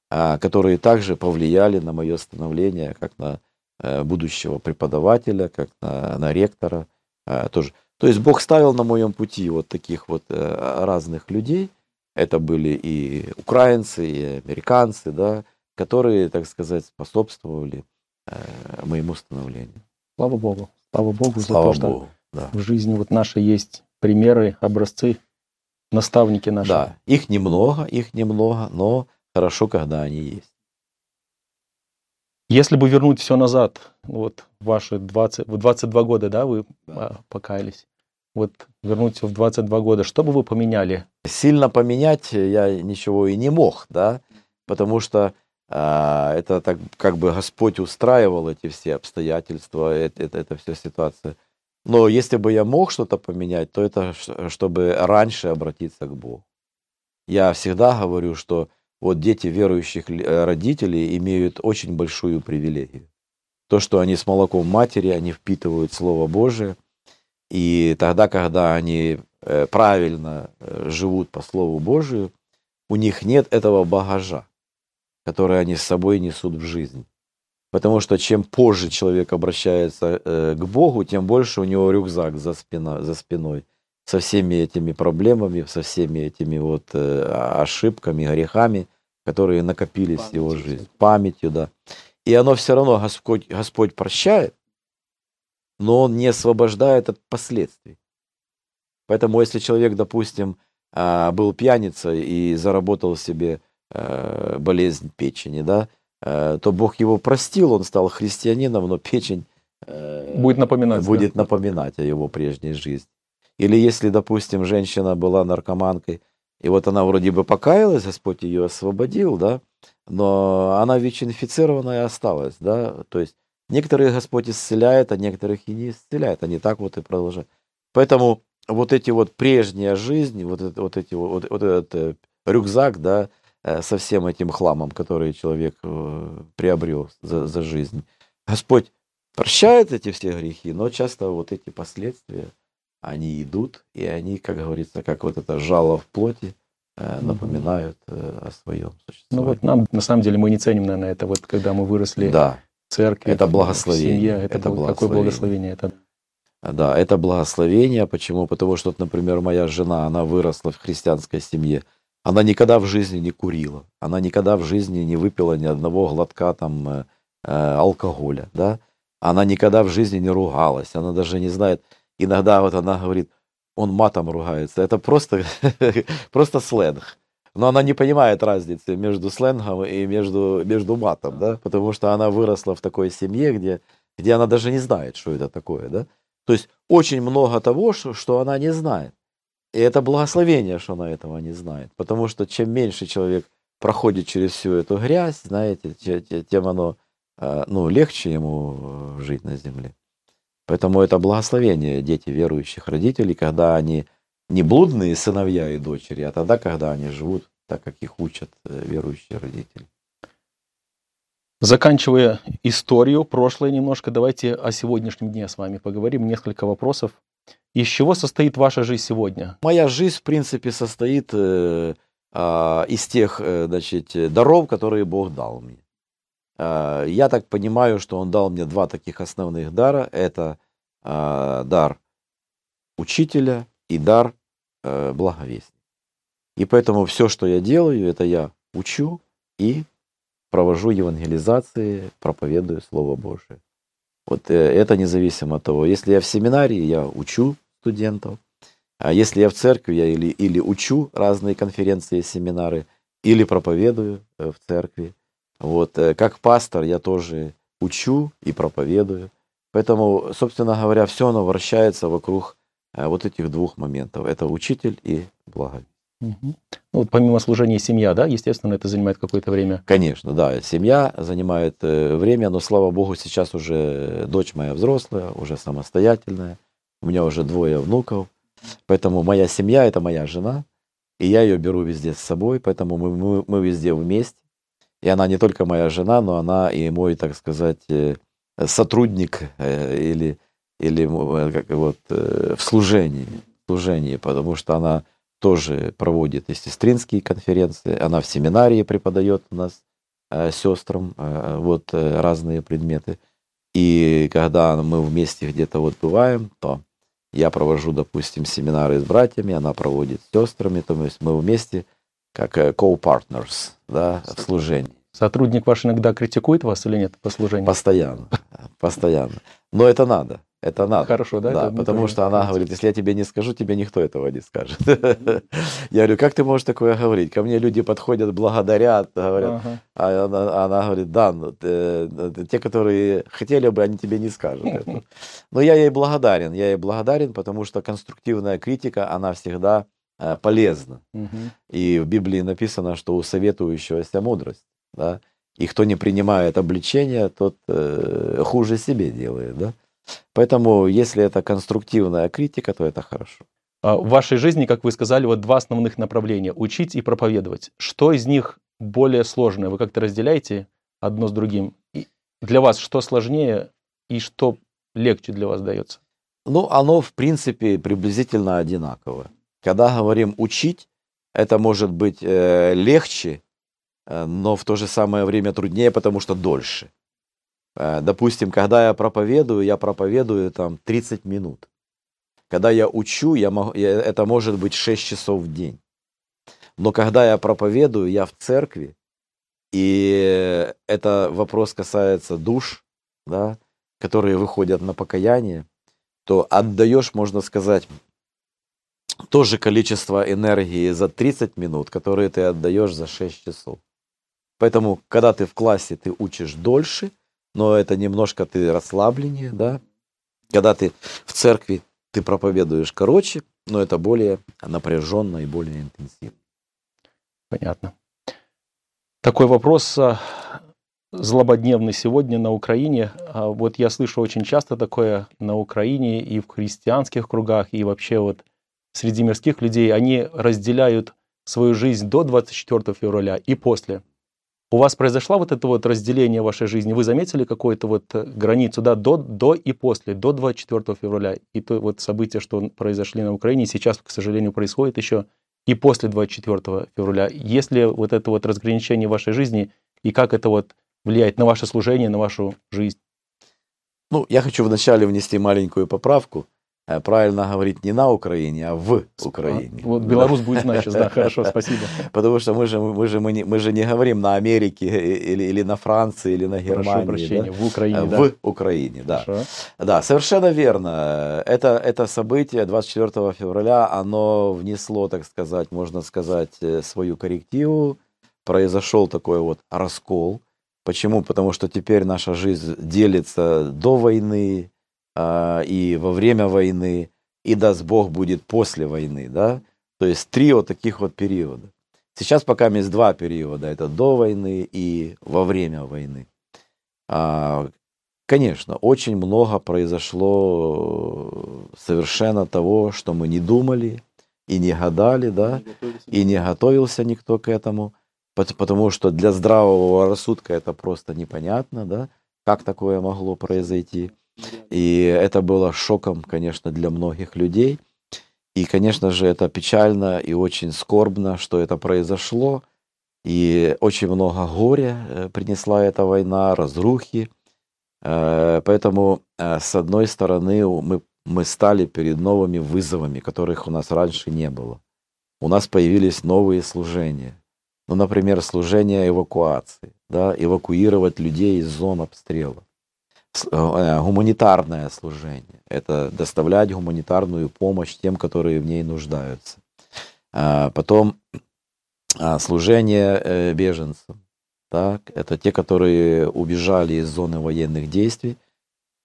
Speaker 3: а, которые также повлияли на мое становление, как на э, будущего преподавателя, как на, на ректора а, тоже. То есть Бог ставил на моем пути вот таких вот э, разных людей. Это были и украинцы, и американцы, да, которые, так сказать, способствовали э, моему становлению.
Speaker 2: Слава Богу. Слава Богу за
Speaker 3: Слава
Speaker 2: то, что
Speaker 3: Богу. Да.
Speaker 2: в жизни вот нашей есть примеры, образцы, наставники наши.
Speaker 3: да, их немного, их немного, но хорошо, когда они есть.
Speaker 2: Если бы вернуть все назад, вот ваши 20, в 22 года, да, вы а, покаялись, вот вернуть все в 22 года, что бы вы поменяли?
Speaker 3: Сильно поменять я ничего и не мог, да, потому что а, это так как бы Господь устраивал эти все обстоятельства, это, это, это вся ситуация. Но если бы я мог что-то поменять, то это чтобы раньше обратиться к Богу. Я всегда говорю, что вот дети верующих э, родителей имеют очень большую привилегию. То, что они с молоком матери, они впитывают Слово Божие, и тогда, когда они э, правильно э, живут по Слову Божию, у них нет этого багажа, который они с собой несут в жизнь. Потому что чем позже человек обращается э, к Богу, тем больше у него рюкзак за, спина, за спиной со всеми этими проблемами, со всеми этими вот э, ошибками, грехами, которые накопились в его жизни, памятью, да. И оно все равно Господь, Господь прощает, но Он не освобождает от последствий. Поэтому если человек, допустим, а, был пьяницей и заработал себе э, болезнь печени, да, то Бог его простил, он стал христианином, но печень э,
Speaker 2: Будет напоминать. да?
Speaker 3: будет напоминать о его прежней жизни. Или если, допустим, женщина была наркоманкой, и вот она вроде бы покаялась, Господь ее освободил, да, но она ВИЧ-инфицированная осталась, да, то есть некоторых Господь исцеляет, а некоторых и не исцеляет, они так вот и продолжают. Поэтому вот эти вот прежняя жизнь, вот, это, вот эти вот, вот, этот э, рюкзак, да, э, со всем этим хламом, который человек э, приобрел за, за жизнь, Господь прощает эти все грехи, но часто вот эти последствия, они идут, и они, как говорится, как вот это жало в плоти, э, напоминают э, о своем
Speaker 2: Ну
Speaker 3: существовании.
Speaker 2: вот нам, на самом деле, мы не ценим, наверное, это вот когда мы выросли
Speaker 3: да.
Speaker 2: в церкви,
Speaker 3: Это благословение,
Speaker 2: семье, это,
Speaker 3: это
Speaker 2: был- такое
Speaker 3: благословение.
Speaker 2: благословение. Это
Speaker 3: Да, это благословение. Почему? Потому что, например, моя жена, она выросла в христианской семье. Она никогда в жизни не курила. Она никогда в жизни не выпила ни одного глотка там э, э, алкоголя, да. Она никогда в жизни не ругалась. Она даже не знает. Иногда вот она говорит, он матом ругается. Это просто, просто сленг. Но она не понимает разницы между сленгом и между, между матом, да, потому что она выросла в такой семье, где, где она даже не знает, что это такое, да. То есть очень много того, что, что она не знает. И это благословение, что она этого не знает. Потому что чем меньше человек проходит через всю эту грязь, знаете, тем оно э, ну, легче ему э, жить на земле. Поэтому это благословение дети верующих родителей, когда они не блудные сыновья и дочери, а тогда, когда они живут так, как их учат э, верующие родители.
Speaker 2: Заканчивая историю, прошлое немножко, давайте о сегодняшнем дне с вами поговорим. Несколько вопросов. Из чего состоит ваша жизнь сегодня?
Speaker 3: Моя жизнь, в принципе, состоит э, э, из тех э, значит, даров, которые Бог дал мне. Э, я так понимаю, что Он дал мне два таких основных дара. Это э, дар учителя и дар э, благовестия. И поэтому все, что я делаю, это я учу и провожу евангелизации, проповедую Слово Божие. Вот э, это независимо от того, если я в семинарии, я учу студентов, а если я в церкви, я или, или учу разные конференции, семинары, или проповедую э, в церкви. Вот, э, как пастор я тоже учу и проповедую. Поэтому, собственно говоря, все оно вращается вокруг вот этих двух моментов. Это учитель и благовестие.
Speaker 2: Угу. Ну, вот помимо служения семья, да, естественно, это занимает какое-то время.
Speaker 3: Конечно, да, семья занимает э, время, но слава богу, сейчас уже дочь моя взрослая, уже самостоятельная, у меня уже двое внуков, поэтому моя семья это моя жена, и я ее беру везде с собой, поэтому мы, мы, мы везде вместе. И она не только моя жена, но она и мой, так сказать, э, сотрудник э, или, или как, вот, в служении, в служении, потому что она тоже проводит и сестринские конференции. Она в семинарии преподает у нас э, сестрам э, вот э, разные предметы. И когда мы вместе где-то вот бываем, то я провожу, допустим, семинары с братьями, она проводит с сестрами, то есть мы вместе как co-partners да, в служении.
Speaker 2: Сотрудник ваш иногда критикует вас или нет по служению?
Speaker 3: Постоянно, постоянно. Но это надо. Это надо.
Speaker 2: Хорошо, да?
Speaker 3: Да, потому что она говорит, если я тебе не скажу, тебе никто этого не скажет. Я говорю, как ты можешь такое говорить? Ко мне люди подходят, благодарят, говорят. А она, она говорит, да, ну, те, которые хотели бы, они тебе не скажут это. Но я ей благодарен, я ей благодарен, потому что конструктивная критика, она всегда э, полезна. И в Библии написано, что у советующегося мудрость. Да? И кто не принимает обличения, тот э, хуже себе делает. Да? Поэтому, если это конструктивная критика, то это хорошо.
Speaker 2: А в вашей жизни, как вы сказали, вот два основных направления – учить и проповедовать. Что из них более сложное? Вы как-то разделяете одно с другим? И для вас что сложнее и что легче для вас дается?
Speaker 3: Ну, оно, в принципе, приблизительно одинаково. Когда говорим учить, это может быть э, легче, э, но в то же самое время труднее, потому что дольше. Э, допустим, когда я проповедую, я проповедую там 30 минут. Когда я учу, я могу, я, это может быть 6 часов в день. Но когда я проповедую, я в церкви, и это вопрос касается душ, да, которые выходят на покаяние, то отдаешь, можно сказать, то же количество энергии за 30 минут, которые ты отдаешь за 6 часов. Поэтому, когда ты в классе, ты учишь дольше – но это немножко ты расслабленнее, да. Когда ты в церкви, ты проповедуешь короче, но это более напряженно и более интенсивно.
Speaker 2: Понятно. Такой вопрос а, злободневный сегодня на Украине. А вот я слышу очень часто такое на Украине и в христианских кругах, и вообще вот среди мирских людей. Они разделяют свою жизнь до 24 февраля и после. У вас произошло вот это вот разделение вашей жизни? Вы заметили какую-то вот э, границу, да, до, до и после, до 24 февраля? И то вот события, что произошли на Украине, сейчас, к сожалению, происходит еще и после 24 февраля. Есть ли вот это вот разграничение вашей жизни и как это вот влияет на ваше служение, на вашу жизнь?
Speaker 3: Ну, я хочу вначале внести маленькую поправку. Э, правильно говорить не на Украине, а в Украине.
Speaker 2: Вот белорус будет знать сейчас, да, хорошо, спасибо.
Speaker 3: Потому что мы же, мы же, мы не, мы же не говорим на Америке или, или на Франции, или на Германии. Прошу
Speaker 2: прощения, да? в Украине,
Speaker 3: в
Speaker 2: да.
Speaker 3: В Украине, да. Хорошо. Да, совершенно верно. Это, это событие 24 февраля, оно внесло, так сказать, можно сказать, э, свою коррективу. Произошел такой вот раскол. Почему? Потому что теперь наша жизнь делится до войны, и во время войны, и даст Бог будет после войны, да? То есть три вот таких вот периода. Сейчас пока есть два периода, это до войны и во время войны. А, конечно, очень много произошло совершенно того, что мы не думали и не гадали, да, и не готовился никто к этому, потому что для здравого рассудка это просто непонятно, да, как такое могло произойти. И это было шоком, конечно, для многих людей. И, конечно же, это печально и очень скорбно, что это произошло. И очень много горя э, принесла эта война, разрухи. Э, поэтому, э, с одной стороны, мы, мы стали перед новыми вызовами, которых у нас раньше не было. У нас появились новые служения. Ну, например, служение эвакуации, да, эвакуировать людей из зон обстрела. Э, гуманитарное служение. Это доставлять гуманитарную помощь тем, которые в ней нуждаются. А, потом а, служение э, беженцам. Так, это те, которые убежали из зоны военных действий.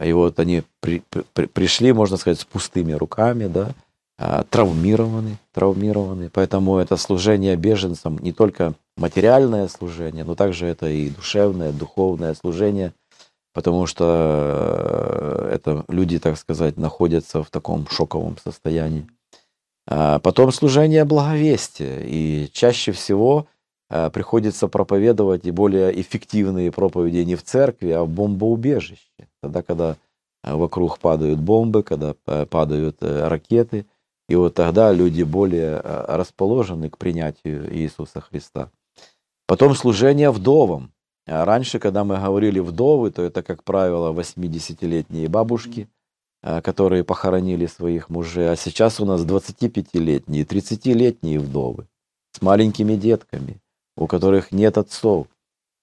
Speaker 3: И вот они при, при, пришли, можно сказать, с пустыми руками, да, травмированы, травмированы. Поэтому это служение беженцам не только материальное служение, но также это и душевное, духовное служение – потому что э, это люди, так сказать, находятся в таком шоковом состоянии. А потом служение благовестия. И чаще всего э, приходится проповедовать и более эффективные проповеди не в церкви, а в бомбоубежище. Тогда, когда э, вокруг падают бомбы, когда падают ракеты. И вот тогда люди более расположены к принятию Иисуса Христа. Потом служение вдовам. Раньше, когда мы говорили вдовы, то это, как правило, 80-летние бабушки, а, которые похоронили своих мужей. А сейчас у нас 25-летние, 30-летние вдовы с маленькими детками, у которых нет отцов,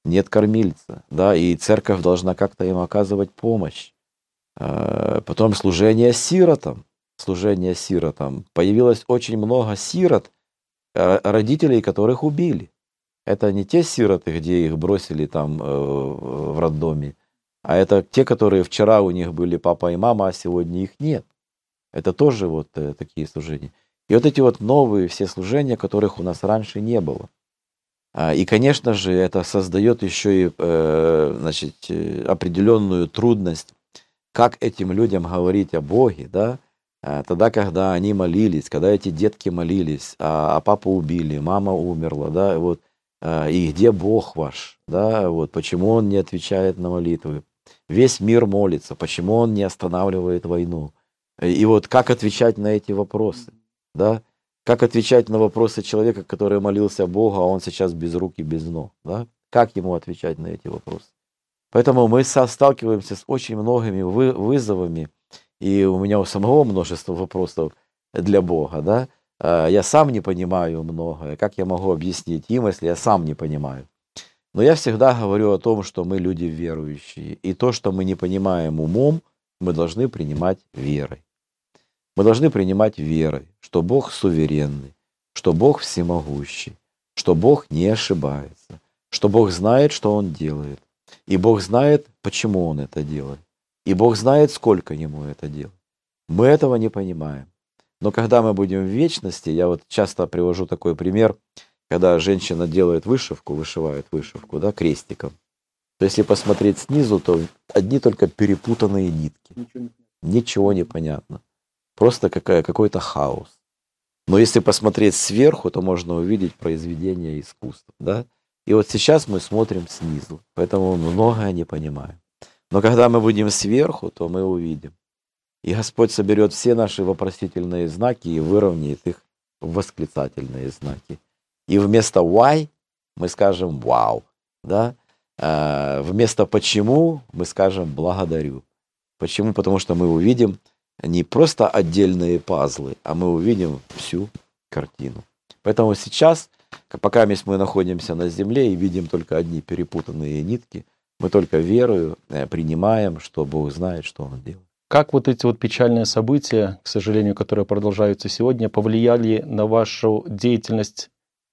Speaker 3: нет кормильца, да, и церковь должна как-то им оказывать помощь. А, потом служение сиротам, служение сиротам. Появилось очень много сирот, родителей которых убили. Это не те сироты, где их бросили там э, в роддоме, а это те, которые вчера у них были папа и мама, а сегодня их нет. Это тоже вот э, такие служения. И вот эти вот новые все служения, которых у нас раньше не было. А, и, конечно же, это создает еще и э, значит, э, определенную трудность, как этим людям говорить о Боге, да, а, тогда, когда они молились, когда эти детки молились, а, а папу убили, мама умерла, да, вот и где Бог ваш, да, вот почему он не отвечает на молитвы. Весь мир молится, почему он не останавливает войну. И вот как отвечать на эти вопросы, да, как отвечать на вопросы человека, который молился Богу, а он сейчас без рук и без ног, да, как ему отвечать на эти вопросы. Поэтому мы сталкиваемся с очень многими вызовами, и у меня у самого множество вопросов для Бога, да, я сам не понимаю многое. Как я могу объяснить им, если я сам не понимаю? Но я всегда говорю о том, что мы люди верующие. И то, что мы не понимаем умом, мы должны принимать верой. Мы должны принимать верой, что Бог суверенный, что Бог всемогущий, что Бог не ошибается, что Бог знает, что Он делает. И Бог знает, почему Он это делает. И Бог знает, сколько Ему это делать. Мы этого не понимаем. Но когда мы будем в вечности, я вот часто привожу такой пример, когда женщина делает вышивку, вышивает вышивку, да, крестиком. То если посмотреть снизу, то одни только перепутанные нитки. Ничего не, Ничего не понятно. Просто какая, какой-то хаос. Но если посмотреть сверху, то можно увидеть произведение искусства. Да? И вот сейчас мы смотрим снизу, поэтому многое не понимаем. Но когда мы будем сверху, то мы увидим. И Господь соберет все наши вопросительные знаки и выровняет их в восклицательные знаки. И вместо why мы скажем вау. Да? А вместо почему мы скажем благодарю. Почему? Потому что мы увидим, не просто отдельные пазлы, а мы увидим всю картину. Поэтому сейчас, пока мы находимся на земле и видим только одни перепутанные нитки, мы только верою э, принимаем, что Бог знает, что Он делает.
Speaker 2: Как вот эти вот печальные события, к сожалению, которые продолжаются сегодня, повлияли на вашу деятельность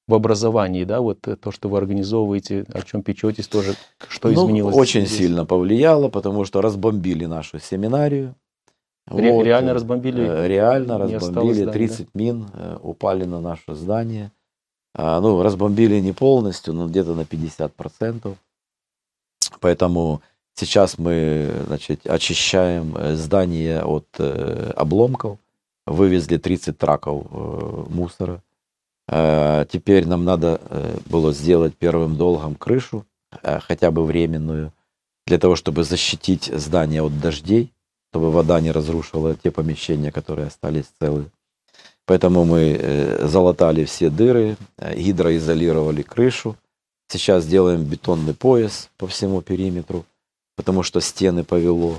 Speaker 2: в образовании, да, вот то, что вы организовываете, о чем печетесь тоже, что ну, изменилось?
Speaker 3: Очень здесь? сильно повлияло, потому что разбомбили нашу семинарию.
Speaker 2: Ре- вот, реально разбомбили?
Speaker 3: Э, реально разбомбили, зданий, 30 да? мин э, упали на наше здание. А, ну, разбомбили не полностью, но где-то на 50%. Поэтому сейчас мы значит, очищаем э, здание от обломков, вывезли 30 траков мусора. Э, теперь нам надо э, было сделать первым долгом крышу, э, хотя бы временную, для того, чтобы защитить здание от дождей, чтобы вода не разрушила те помещения, которые остались целы. Поэтому мы залатали все дыры, гидроизолировали крышу. Сейчас делаем бетонный пояс по всему периметру, потому что стены повело.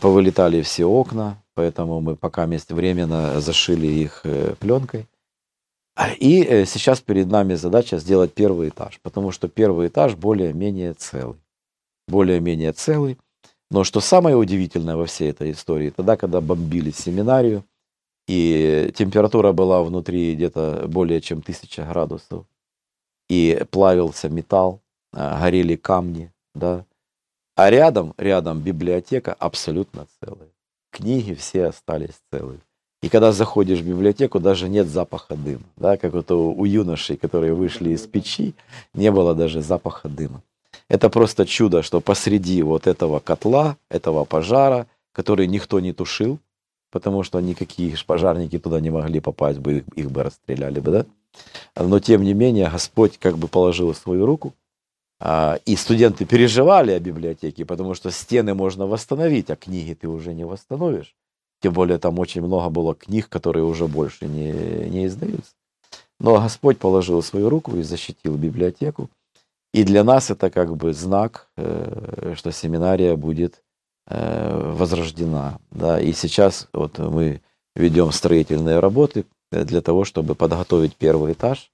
Speaker 3: Повылетали все окна, поэтому мы пока временно зашили их пленкой. А, и э, сейчас перед нами задача сделать первый этаж, потому что первый этаж более-менее целый. Более-менее целый. Но что самое удивительное во всей этой истории, тогда, когда бомбили семинарию, и температура была внутри где-то более чем тысяча градусов, и плавился металл, а, горели камни, да, а рядом, рядом библиотека абсолютно целая. Книги все остались целые. И когда заходишь в библиотеку, даже нет запаха дыма. Да, как вот у юношей, которые вышли из печи, не было даже запаха дыма. Это просто чудо, что посреди вот этого котла, этого пожара, который никто не тушил, потому что никакие пожарники туда не могли попасть бы, их бы расстреляли бы, да? Но тем не менее Господь как бы положил свою руку, и студенты переживали о библиотеке, потому что стены можно восстановить, а книги ты уже не восстановишь. Тем более там очень много было книг, которые уже больше не, не издаются. Но Господь положил свою руку и защитил библиотеку. И для нас это как бы знак, э, что семинария будет э, возрождена. Да? И сейчас вот мы ведем строительные работы для того, чтобы подготовить первый этаж.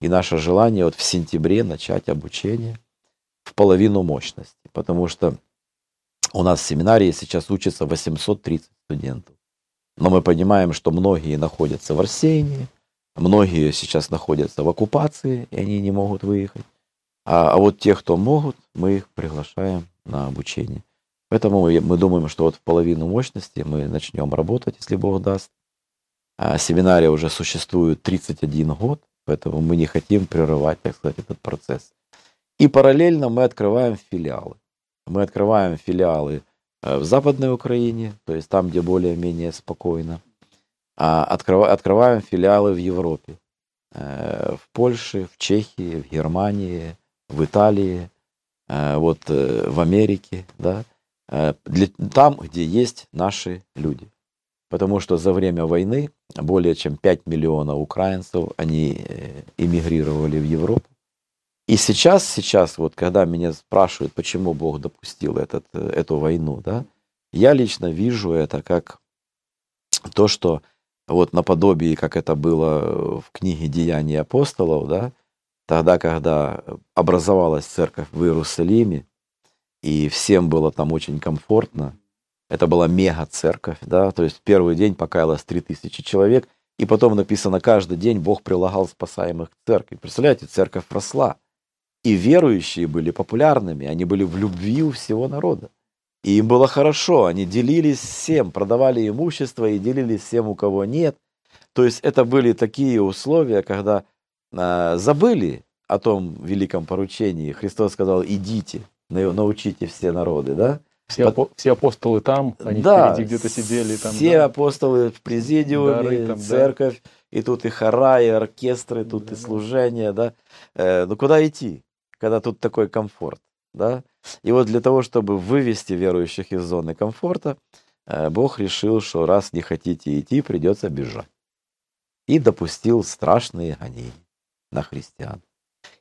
Speaker 3: И наше желание вот в сентябре начать обучение в половину мощности. Потому что у нас в семинарии сейчас учатся 830 студентов. Но мы понимаем, что многие находятся в Арсении, многие сейчас находятся в оккупации, и они не могут выехать. А, а вот те, кто могут, мы их приглашаем на обучение. Поэтому мы думаем, что вот в половину мощности мы начнем работать, если Бог даст. А семинария уже существует 31 год, поэтому мы не хотим прерывать, так сказать, этот процесс. И параллельно мы открываем филиалы. Мы открываем филиалы Э, в Западной Украине, то есть там, где более-менее спокойно. А открываем филиалы в Европе. Э, в Польше, в Чехии, в Германии, в Италии, э, вот в Америке, да, для, там, где есть наши люди. Потому что за время войны более чем 5 миллионов украинцев, они эмигрировали в Европу. И сейчас, сейчас, вот когда меня спрашивают, почему Бог допустил этот, э, эту войну, да, я лично вижу это как то, что вот наподобие, как это было в книге «Деяния апостолов», да, тогда, когда образовалась церковь в Иерусалиме, и всем было там очень комфортно, это была мега-церковь, да, то есть первый день покаялось 3000 человек, и потом написано, каждый день Бог прилагал спасаемых к церкви. Представляете, церковь росла. И верующие были популярными, они были в любви у всего народа. И им было хорошо, они делились всем, продавали имущество и делились всем, у кого нет. То есть это были такие условия, когда э, забыли о том великом поручении. Христос сказал, идите, научите все народы, да?
Speaker 2: Все, Под... все апостолы там, они да, впереди где-то сидели. Там,
Speaker 3: все да. апостолы в президиуме, Дары, там, церковь, да. и тут и хора, и оркестры, тут да, и служение, да. Э, ну куда идти? Когда тут такой комфорт. Да? И вот для того, чтобы вывести верующих из зоны комфорта, э, Бог решил, что раз не хотите идти, придется бежать. И допустил страшные гонения на христиан.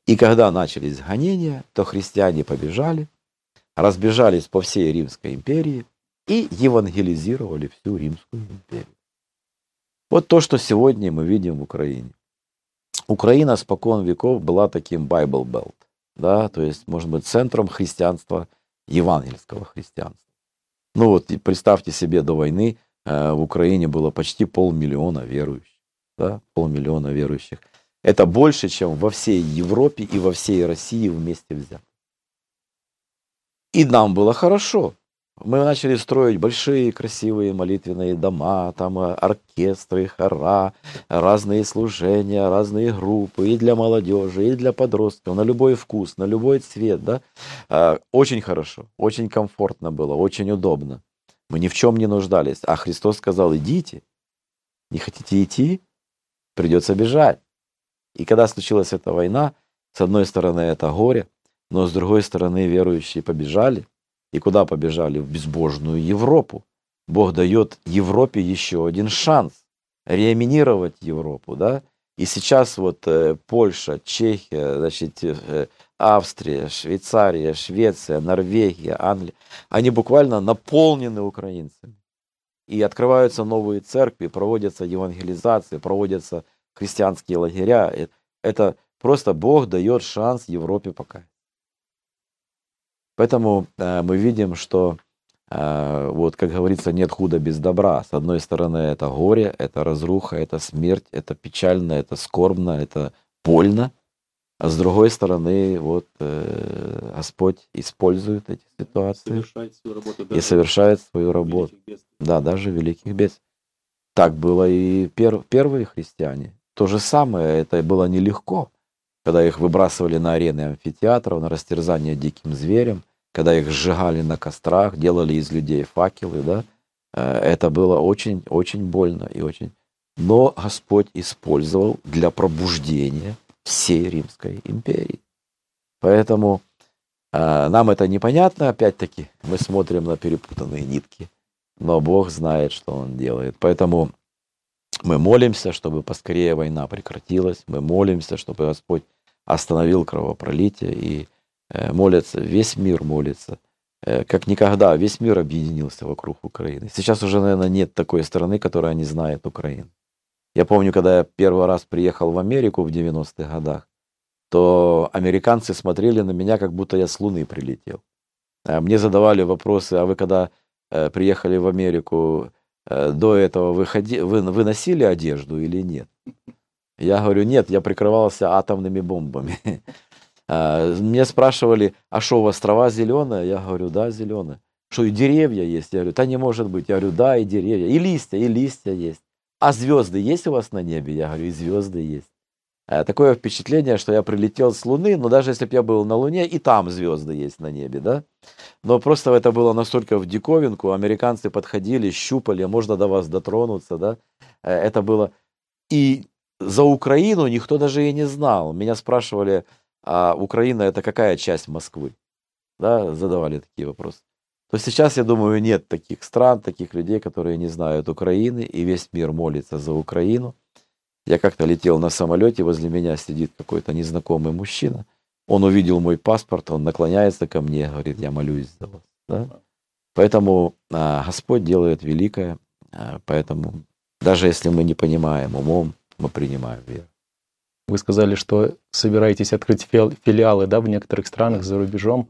Speaker 3: И когда начались гонения, то христиане побежали, разбежались по всей Римской империи, и евангелизировали всю Римскую империю. Вот то, что сегодня мы видим в Украине. Украина спокон веков была таким Bible Belt, да, то есть, может быть, центром христианства, евангельского христианства. Ну вот, представьте себе, до войны э, в Украине было почти полмиллиона верующих, да, полмиллиона верующих. Это больше, чем во всей Европе и во всей России вместе взят. И нам было хорошо. Мы начали строить большие красивые молитвенные дома, там э, оркестры, хора, разные служения, разные группы и для молодежи, и для подростков, на любой вкус, на любой цвет. Да? А, очень хорошо, очень комфортно было, очень удобно. Мы ни в чем не нуждались. А Христос сказал, идите. Не хотите идти? Придется бежать. И когда случилась эта война, с одной стороны это горе, но с другой стороны верующие побежали, и куда побежали? В безбожную Европу. Бог дает Европе еще один шанс реаминировать Европу, да? И сейчас вот э, Польша, Чехия, значит, э, Австрия, Швейцария, Швеция, Норвегия, Англия, они буквально наполнены украинцами. И открываются новые церкви, проводятся евангелизации, проводятся христианские лагеря. Э, это просто Бог дает шанс Европе пока. Поэтому э, мы видим, что э, вот, как говорится, нет худа без добра. С одной стороны, это горе, это разруха, это смерть, это печально, это скорбно, это больно. А с другой стороны, вот э, Господь использует эти ситуации совершает свою работу, и совершает свою работу. Да, даже великих бедствий. Так было и пер, первые христиане. То же самое, это было нелегко, когда их выбрасывали на арены амфитеатров, на растерзание диким зверем когда их сжигали на кострах, делали из людей факелы, да, э, это было очень-очень больно и очень... Но Господь использовал для пробуждения всей Римской империи. Поэтому э, нам это непонятно, опять-таки, мы смотрим на перепутанные нитки, но Бог знает, что Он делает. Поэтому мы молимся, чтобы поскорее война прекратилась, мы молимся, чтобы Господь остановил кровопролитие и Э, молятся, весь мир молится. Э, как никогда, весь мир объединился вокруг Украины. Сейчас уже, наверное, нет такой страны, которая не знает Украину. Я помню, когда я первый раз приехал в Америку в 90-х годах, то американцы смотрели на меня, как будто я с Луны прилетел. Э, мне задавали вопросы, а вы когда приехали в Америку, до этого вы, ходи, вы, вы одежду или нет? Я говорю, нет, я прикрывался атомными бомбами. А, меня спрашивали, а что у вас трава зеленая? Я говорю, да, зеленая. Что и деревья есть? Я говорю, да не может быть. Я говорю, да, и деревья. И листья, и листья есть. А звезды есть у вас на небе? Я говорю, и звезды есть. А, такое впечатление, что я прилетел с Луны, но даже если бы я был на Луне, и там звезды есть на небе, да? Но просто это было настолько в диковинку, американцы подходили, щупали, можно до вас дотронуться, да? Э, это было... И за Украину никто даже и не знал. Меня спрашивали, а Украина это какая часть Москвы? Да, задавали такие вопросы. То сейчас, я думаю, нет таких стран, таких людей, которые не знают Украины, и весь мир молится за Украину. Я как-то летел на самолете, возле меня сидит какой-то незнакомый мужчина. Он увидел мой паспорт, он наклоняется ко мне, говорит, я молюсь за вас. Да? Поэтому а, Господь делает великое, а, поэтому даже если мы не понимаем умом, мы принимаем веру.
Speaker 2: Вы сказали, что собираетесь открыть филиалы да, в некоторых странах за рубежом.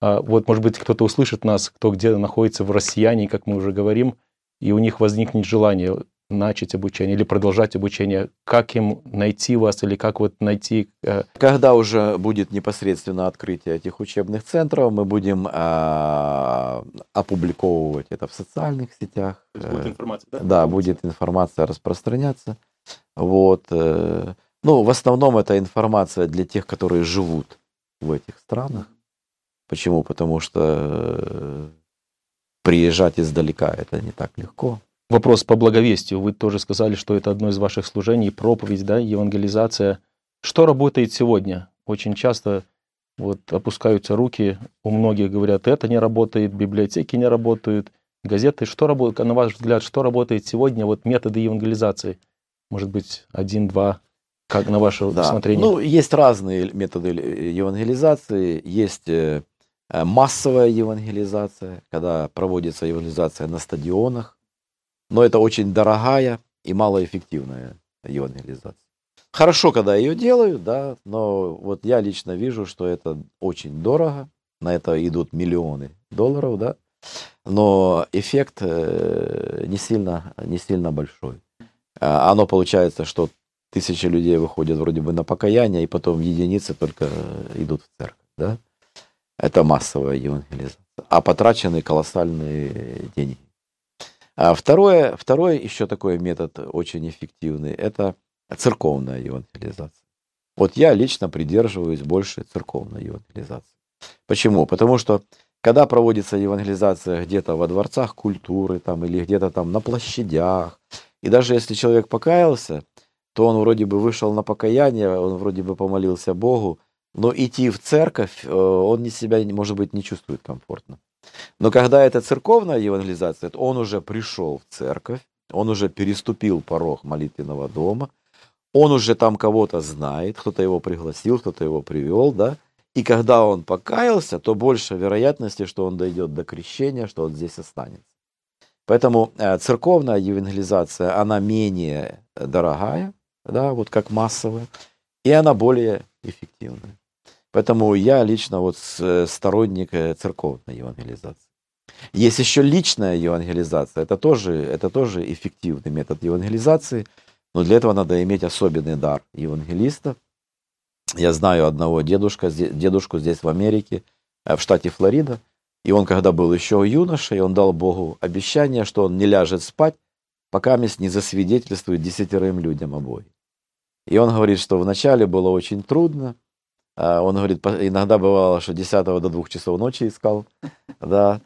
Speaker 2: А вот, может быть, кто-то услышит нас, кто где находится в россияне, как мы уже говорим, и у них возникнет желание начать обучение или продолжать обучение, как им найти вас или как вот найти...
Speaker 3: Э, Когда уже будет непосредственно открытие этих учебных центров, мы будем а, опубликовывать это в социальных сетях.
Speaker 2: будет информация, да?
Speaker 3: Да, будет информация распространяться. Вот. Э, ну, в основном это информация для тех, которые живут в этих странах. Почему? Потому что э, приезжать издалека это не так легко.
Speaker 2: Вопрос по благовестию. Вы тоже сказали, что это одно из ваших служений, проповедь, да, евангелизация. Что работает сегодня? Очень часто вот опускаются руки, у многих говорят, это не работает, библиотеки не работают, газеты. Что работает, на ваш взгляд, что работает сегодня, вот методы евангелизации? Может быть, один-два как на ваше да. усмотрение?
Speaker 3: Ну, есть разные методы евангелизации. Есть э, Э, массовая евангелизация, когда проводится евангелизация на стадионах, но это очень дорогая и малоэффективная евангелизация. Хорошо, когда ее делают, да, но вот я лично вижу, что это очень дорого, на это идут миллионы долларов, да, но эффект э, не сильно, не сильно большой. А оно получается, что тысячи людей выходят вроде бы на покаяние, и потом единицы только идут в церковь, да. Это массовая евангелизация. А потрачены колоссальные деньги. А второе, второй еще такой метод очень эффективный – это церковная евангелизация. Вот я лично придерживаюсь больше церковной евангелизации. Почему? Потому что когда проводится евангелизация где-то во дворцах культуры там, или где-то там на площадях, и даже если человек покаялся, то он вроде бы вышел на покаяние, он вроде бы помолился Богу, но идти в церковь э, он не себя, может быть, не чувствует комфортно. Но когда это церковная евангелизация, он уже пришел в церковь, он уже переступил порог молитвенного дома, он уже там кого-то знает, кто-то его пригласил, кто-то его привел, да, и когда он покаялся, то больше вероятности, что он дойдет до крещения, что он здесь останется. Поэтому э, церковная евангелизация, она менее дорогая, да, вот как массовая, и она более эффективная. Поэтому я лично вот э, сторонник э, церковной евангелизации. Есть еще личная евангелизация. Это тоже, это тоже эффективный метод евангелизации, но для этого надо иметь особенный дар евангелиста. Я знаю одного дедушка, дедушку здесь в Америке, э, в штате Флорида, и он, когда был еще юношей, он дал Богу обещание, что он не ляжет спать, пока не засвидетельствует десятерым людям обои. И он говорит, что вначале было очень трудно, он говорит, иногда бывало, что 10 до 2 часов ночи искал, да.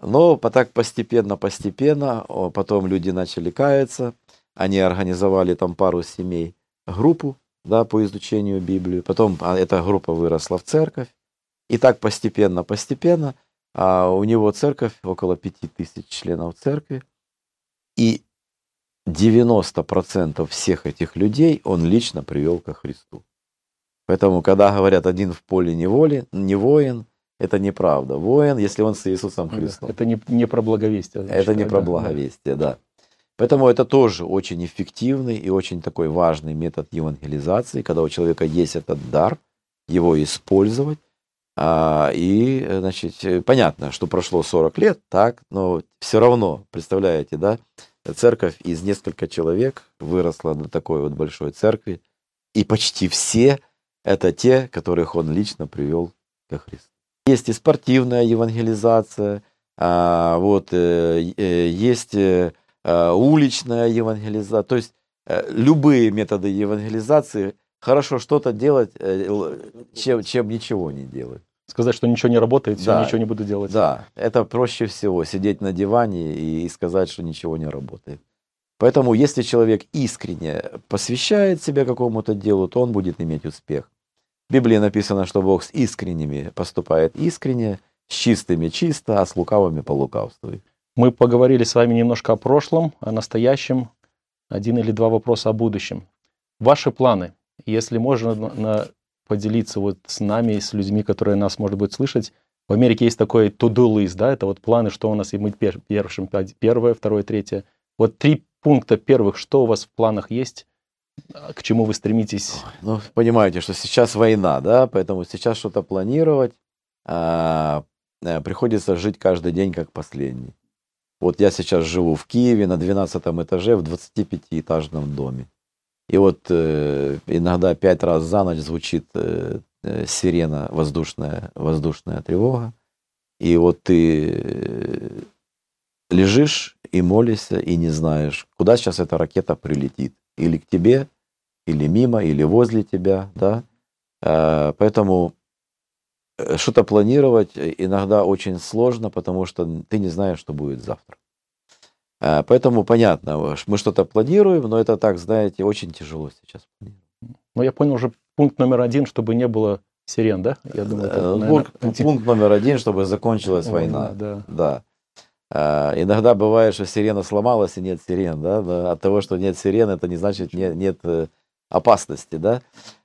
Speaker 3: Но так постепенно, постепенно, потом люди начали каяться, они организовали там пару семей, группу, да, по изучению Библии. Потом а, эта группа выросла в церковь. И так постепенно, постепенно, а у него церковь, около 5000 членов церкви. И 90% всех этих людей он лично привел ко Христу. Поэтому, когда говорят один в поле не, воли, не воин, это неправда. Воин, если он с Иисусом Христом.
Speaker 2: Это не, не про благовестие.
Speaker 3: Значит, это не про благовестие, да. да. Поэтому это тоже очень эффективный и очень такой важный метод евангелизации, когда у человека есть этот дар, его использовать. А, и, значит, понятно, что прошло 40 лет, так, но все равно, представляете, да, церковь из нескольких человек выросла до такой вот большой церкви, и почти все это те, которых он лично привел ко Христу. Есть и спортивная евангелизация, а, вот, э, э, есть э, уличная евангелизация, то есть любые методы евангелизации хорошо что-то делать, чем, чем ничего не делать.
Speaker 2: Сказать, что ничего не работает, да, ничего не буду делать.
Speaker 3: Да, это проще всего, сидеть на диване и сказать, что ничего не работает. Поэтому, если человек искренне посвящает себя какому-то делу, то он будет иметь успех. В Библии написано, что Бог с искренними поступает искренне, с чистыми чисто, а с лукавыми по лукавству.
Speaker 2: Мы поговорили с вами немножко о прошлом, о настоящем, один или два вопроса о будущем. Ваши планы, если можно на, поделиться вот с нами, с людьми, которые нас, может быть, слышать. В Америке есть такой to-do list, да, это вот планы, что у нас и мы первым, первое, второе, третье. Вот три пункта первых, что у вас в планах есть, к чему вы стремитесь?
Speaker 3: Ну, понимаете, что сейчас война, да, поэтому сейчас что-то планировать, а, а, приходится жить каждый день как последний. Вот я сейчас живу в Киеве на 12 этаже в 25-этажном доме. И вот э, иногда пять раз за ночь звучит э, э, сирена, воздушная, воздушная тревога. И вот ты э, лежишь и молишься, и не знаешь, куда сейчас эта ракета прилетит. Или к тебе, или мимо, или возле тебя, да. Э, поэтому э, что-то планировать иногда очень сложно, потому что ты не знаешь, что будет завтра. Э, поэтому понятно, мы что-то планируем, но это так, знаете, очень тяжело сейчас.
Speaker 2: Ну, я понял уже пункт номер один, чтобы не было сирен, да?
Speaker 3: Я думаю, это, наверное... пункт, пункт номер один, чтобы закончилась война. Да. да. А, иногда бывает, что сирена сломалась и нет сирен, да? От того, что нет сирен, это не значит нет, нет опасности, да?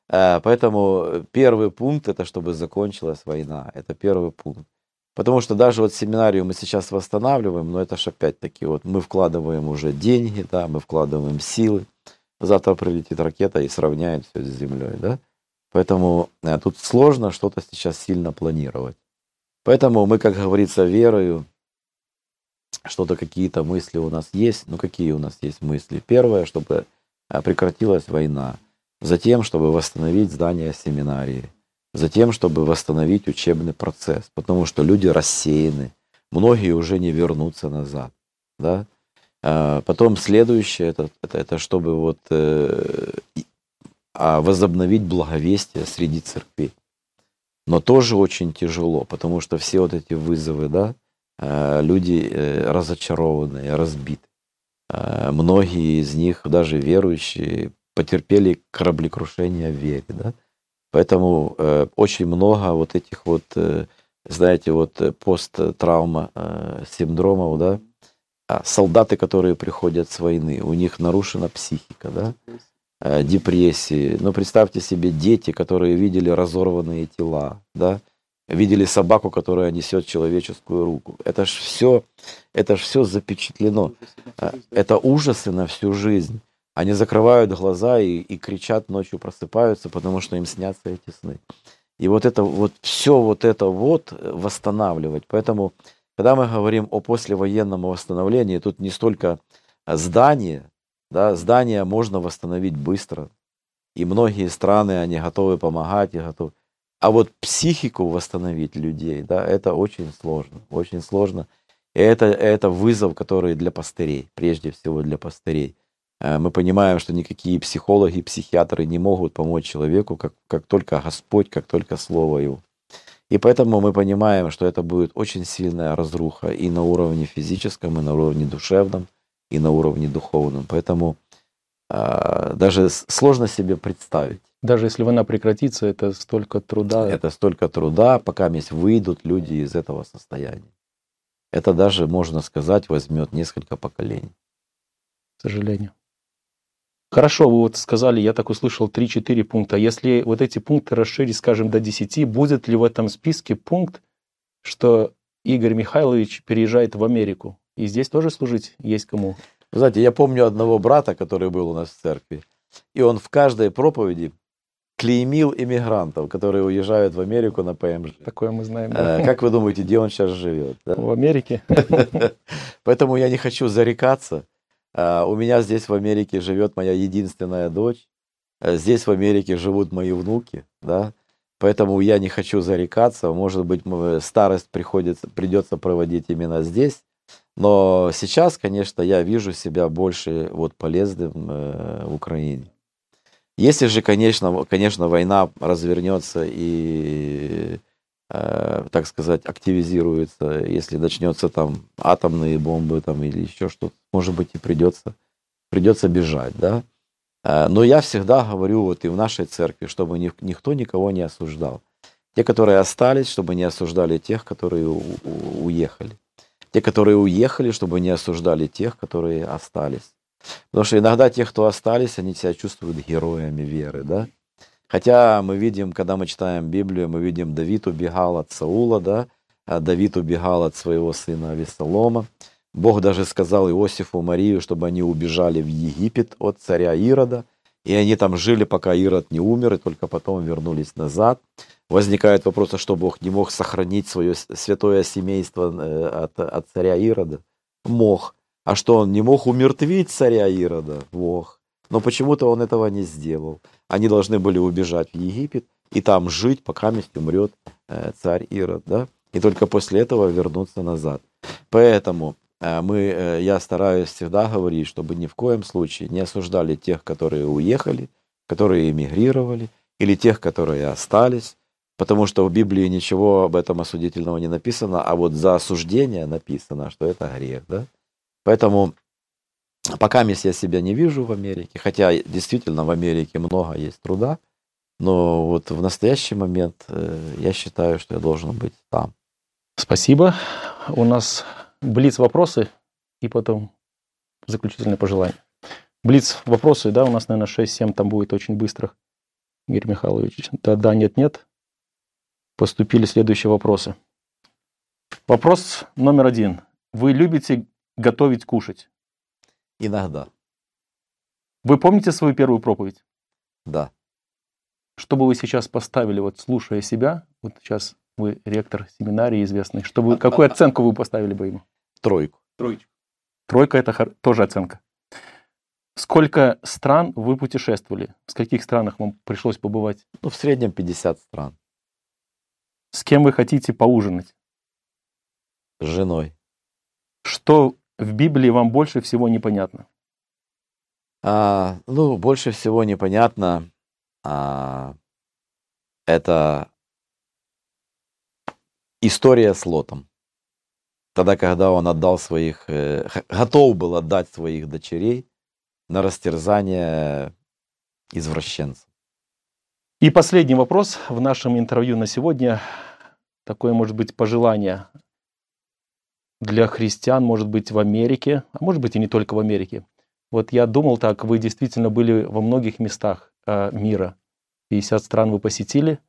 Speaker 3: А, поэтому первый пункт это чтобы закончилась война. Это первый пункт. Потому что даже вот семинарию мы сейчас восстанавливаем, но это же опять-таки вот мы вкладываем уже деньги, да, мы вкладываем силы. Завтра прилетит ракета и сравняет все с землей, да. Поэтому э, тут сложно что-то сейчас сильно планировать. Поэтому мы, как говорится, верою, что-то какие-то мысли у нас есть. Ну, какие у нас есть мысли? Первое, чтобы э, прекратилась война. Затем, чтобы восстановить здание семинарии затем, чтобы восстановить учебный процесс, потому что люди рассеяны, многие уже не вернутся назад, да. А потом следующее это, это, это чтобы вот э, а возобновить благовестие среди церквей. Но тоже очень тяжело, потому что все вот эти вызовы, да, люди разочарованные, разбиты. Многие из них, даже верующие, потерпели кораблекрушение в вере, да. Поэтому э, очень много вот этих вот, э, знаете, вот э, посттравма синдромов, да, а солдаты, которые приходят с войны, у них нарушена психика, да, депрессии. Но представьте себе дети, которые видели разорванные тела, да, видели собаку, которая несет человеческую руку. Это ж все, это ж все запечатлено. Э, это ужасы на всю жизнь. Они закрывают глаза и, и кричат ночью, просыпаются, потому что им снятся эти сны. И вот это вот все вот это вот восстанавливать. Поэтому, когда мы говорим о послевоенном восстановлении, тут не столько здание, да, здание можно восстановить быстро. И многие страны, они готовы помогать и готовы. А вот психику восстановить людей, да, это очень сложно, очень сложно. И это, это вызов, который для пастырей, прежде всего для пастырей. Э, мы понимаем, что никакие психологи, психиатры не могут помочь человеку, как, как только Господь, как только Слово Его. И поэтому мы понимаем, что это будет очень сильная разруха и на уровне физическом, и на уровне душевном, и на уровне духовном. Поэтому э, даже сложно себе представить.
Speaker 2: Даже если война прекратится, это столько труда.
Speaker 3: Это столько труда, пока выйдут люди из этого состояния. Это даже, можно сказать, возьмет несколько поколений.
Speaker 2: К сожалению. Хорошо, вы вот сказали, я так услышал 3-4 пункта. Если вот эти пункты расширить, скажем, до 10, будет ли в этом списке пункт, что Игорь Михайлович переезжает в Америку? И здесь тоже служить есть кому?
Speaker 3: Знаете, я помню одного брата, который был у нас в церкви, и он в каждой проповеди клеймил иммигрантов, которые уезжают в Америку на ПМЖ.
Speaker 2: Такое мы знаем.
Speaker 3: Да. Э, как вы думаете, где он сейчас живет?
Speaker 2: Да? В Америке.
Speaker 3: Поэтому я не хочу зарекаться, а, у меня здесь в Америке живет моя единственная дочь. Э, здесь в Америке живут мои внуки, да. Поэтому я не хочу зарекаться. Может быть, старость приходится, придется проводить именно здесь. Но сейчас, конечно, я вижу себя больше вот полезным э, в Украине. Если же, конечно, конечно, война развернется и Э, так сказать, активизируется, если начнется там атомные бомбы там или еще что-то, может быть и придется, придется бежать, да. Э, но я всегда говорю вот и в нашей церкви, чтобы никто никого не осуждал. Те, которые остались, чтобы не осуждали тех, которые уехали. Те, которые уехали, чтобы не осуждали тех, которые остались. Потому что иногда те, кто остались, они себя чувствуют героями веры, да. Хотя мы видим, когда мы читаем Библию, мы видим, Давид убегал от Саула, да, а Давид убегал от своего сына Авесолома. Бог даже сказал Иосифу Марию, чтобы они убежали в Египет от царя Ирода, и они там жили, пока Ирод не умер, и только потом вернулись назад. Возникает вопрос, а что Бог не мог сохранить свое святое семейство э, от, от царя Ирода? Мог. А что он не мог умертвить царя Ирода? Бог. Но почему-то он этого не сделал. Они должны были убежать в Египет и там жить, пока месть умрет э, царь Ирод, да? И только после этого вернуться назад. Поэтому э, мы, э, я стараюсь всегда говорить, чтобы ни в коем случае не осуждали тех, которые уехали, которые эмигрировали, или тех, которые остались, потому что в Библии ничего об этом осудительного не написано, а вот за осуждение написано, что это грех, да? Поэтому Пока я себя не вижу в Америке, хотя действительно в Америке много есть труда, но вот в настоящий момент э, я считаю, что я должен быть там.
Speaker 2: Спасибо. У нас блиц вопросы и потом заключительное пожелание. Блиц вопросы, да, у нас, наверное, 6-7 там будет очень быстрых. Игорь Михайлович, да, да, нет, нет. Поступили следующие вопросы. Вопрос номер один. Вы любите готовить кушать?
Speaker 3: Иногда,
Speaker 2: Вы помните свою первую проповедь?
Speaker 3: да.
Speaker 2: Что бы вы сейчас поставили, вот слушая себя, вот сейчас вы ректор семинарии известный, что вы, какую оценку вы поставили бы ему?
Speaker 3: Тройку.
Speaker 2: Тройка. Тройка – это хор- тоже оценка. Сколько стран вы путешествовали? В каких странах вам пришлось побывать?
Speaker 3: Ну, в среднем 50 стран.
Speaker 2: С кем вы хотите поужинать?
Speaker 3: С женой.
Speaker 2: Что в Библии вам больше всего непонятно?
Speaker 3: А, ну, больше всего непонятно, а, это история с Лотом. Тогда, когда он отдал своих, э, готов был отдать своих дочерей на растерзание извращенцев.
Speaker 2: И последний вопрос в нашем интервью на сегодня. Такое, может быть, пожелание для христиан, может быть, в Америке, а может быть и не только в Америке. Вот я думал так, вы действительно были во многих местах э, мира. 50 стран вы посетили,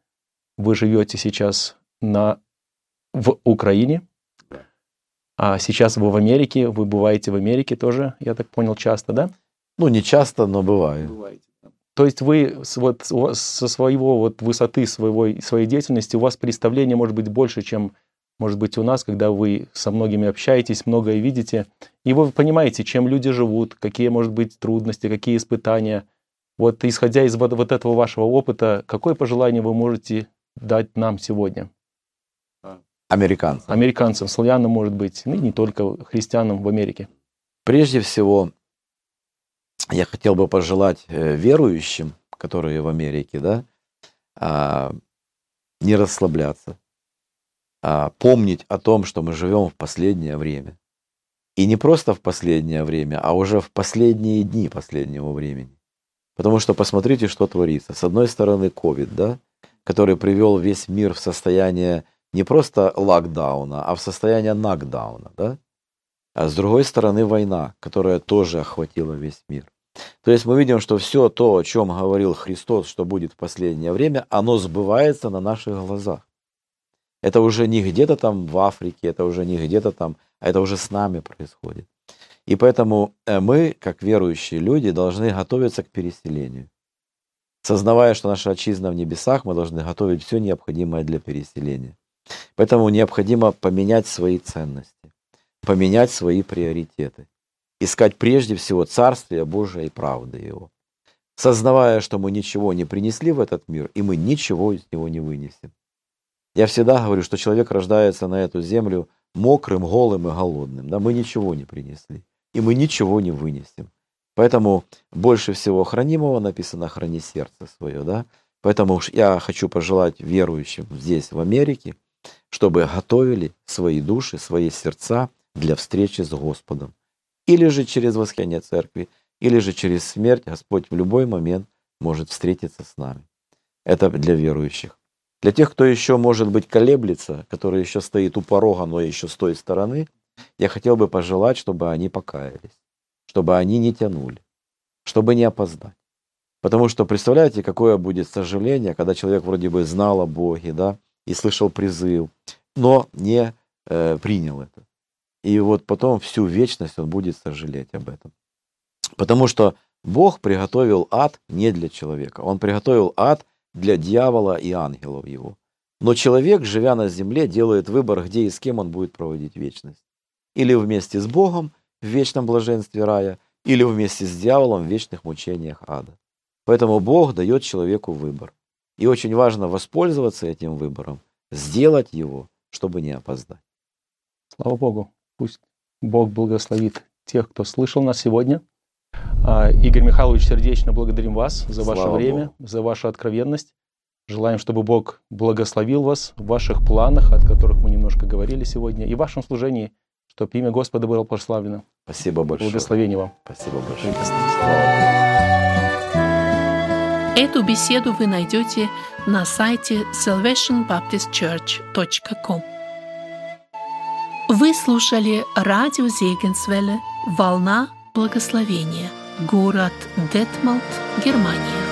Speaker 2: вы живете сейчас на, в Украине, а сейчас вы в Америке, вы бываете в Америке тоже, я так понял, часто, да?
Speaker 3: Ну, не часто, но бывает.
Speaker 2: То есть вы вот, со своего вот высоты своего, своей деятельности у вас представление может быть больше, чем может быть у нас, когда вы со многими общаетесь, многое видите, и вы понимаете, чем люди живут, какие может быть трудности, какие испытания. Вот исходя из вот, вот этого вашего опыта, какое пожелание вы можете дать нам сегодня,
Speaker 3: Американцы.
Speaker 2: американцам, славянам, может быть, ну и не только христианам в Америке?
Speaker 3: Прежде всего, я хотел бы пожелать э, верующим, которые в Америке, да, а, не расслабляться, а помнить о том, что мы живем в последнее время. И не просто в последнее время, а уже в последние дни последнего времени. Потому что посмотрите, что творится. С одной стороны, COVID, да, который привел весь мир в состояние не просто локдауна, а в состояние нокдауна, да? А с другой стороны, война, которая тоже охватила весь мир. То есть мы видим, что все то, о чем говорил Христос, что будет в последнее время, оно сбывается на наших глазах. Это уже не где-то там в Африке, это уже не где-то там, а это уже с нами происходит. И поэтому э, мы, как верующие люди, должны готовиться к переселению. Сознавая, что наша отчизна в небесах, мы должны готовить все необходимое для переселения. Поэтому необходимо поменять свои ценности, поменять свои приоритеты, искать прежде всего Царствие Божие и правды Его. Сознавая, что мы ничего не принесли в этот мир, и мы ничего из него не вынесем. Я всегда говорю, что человек рождается на эту землю мокрым, голым и голодным. Да, мы ничего не принесли, и мы ничего не вынесем. Поэтому больше всего хранимого написано «храни сердце свое». Да? Поэтому уж я хочу пожелать верующим здесь, в Америке, чтобы готовили свои души, свои сердца для встречи с Господом. Или же через восхищение церкви, или же через смерть Господь в любой момент может встретиться с нами. Это для верующих. Для тех, кто еще, может быть, колеблется, который еще стоит у порога, но еще с той стороны, я хотел бы пожелать, чтобы они покаялись, чтобы они не тянули, чтобы не опоздать. Потому что представляете, какое будет сожаление, когда человек вроде бы знал о Боге, да, и слышал призыв, но не э, принял это. И вот потом всю вечность он будет сожалеть об этом. Потому что Бог приготовил ад не для человека. Он приготовил ад для дьявола и ангелов его. Но человек, живя на земле, делает выбор, где и с кем он будет проводить вечность. Или вместе с Богом в вечном блаженстве рая, или вместе с дьяволом в вечных мучениях ада. Поэтому Бог дает человеку выбор. И очень важно воспользоваться этим выбором, сделать его, чтобы не опоздать.
Speaker 2: Слава Богу. Пусть Бог благословит тех, кто слышал нас сегодня. А, Игорь Михайлович, сердечно благодарим вас за ваше
Speaker 3: Слава
Speaker 2: время,
Speaker 3: Богу.
Speaker 2: за вашу откровенность. Желаем, чтобы Бог благословил вас в ваших планах, от которых мы немножко говорили сегодня, и в вашем служении, чтобы имя Господа было прославлено.
Speaker 3: Спасибо большое.
Speaker 2: Благословения вам.
Speaker 3: Спасибо большое.
Speaker 1: Эту беседу вы найдете на сайте salvationbaptistchurch.com. Вы слушали радио Зегенсвелле «Волна благословения», город Детмалт, Германия.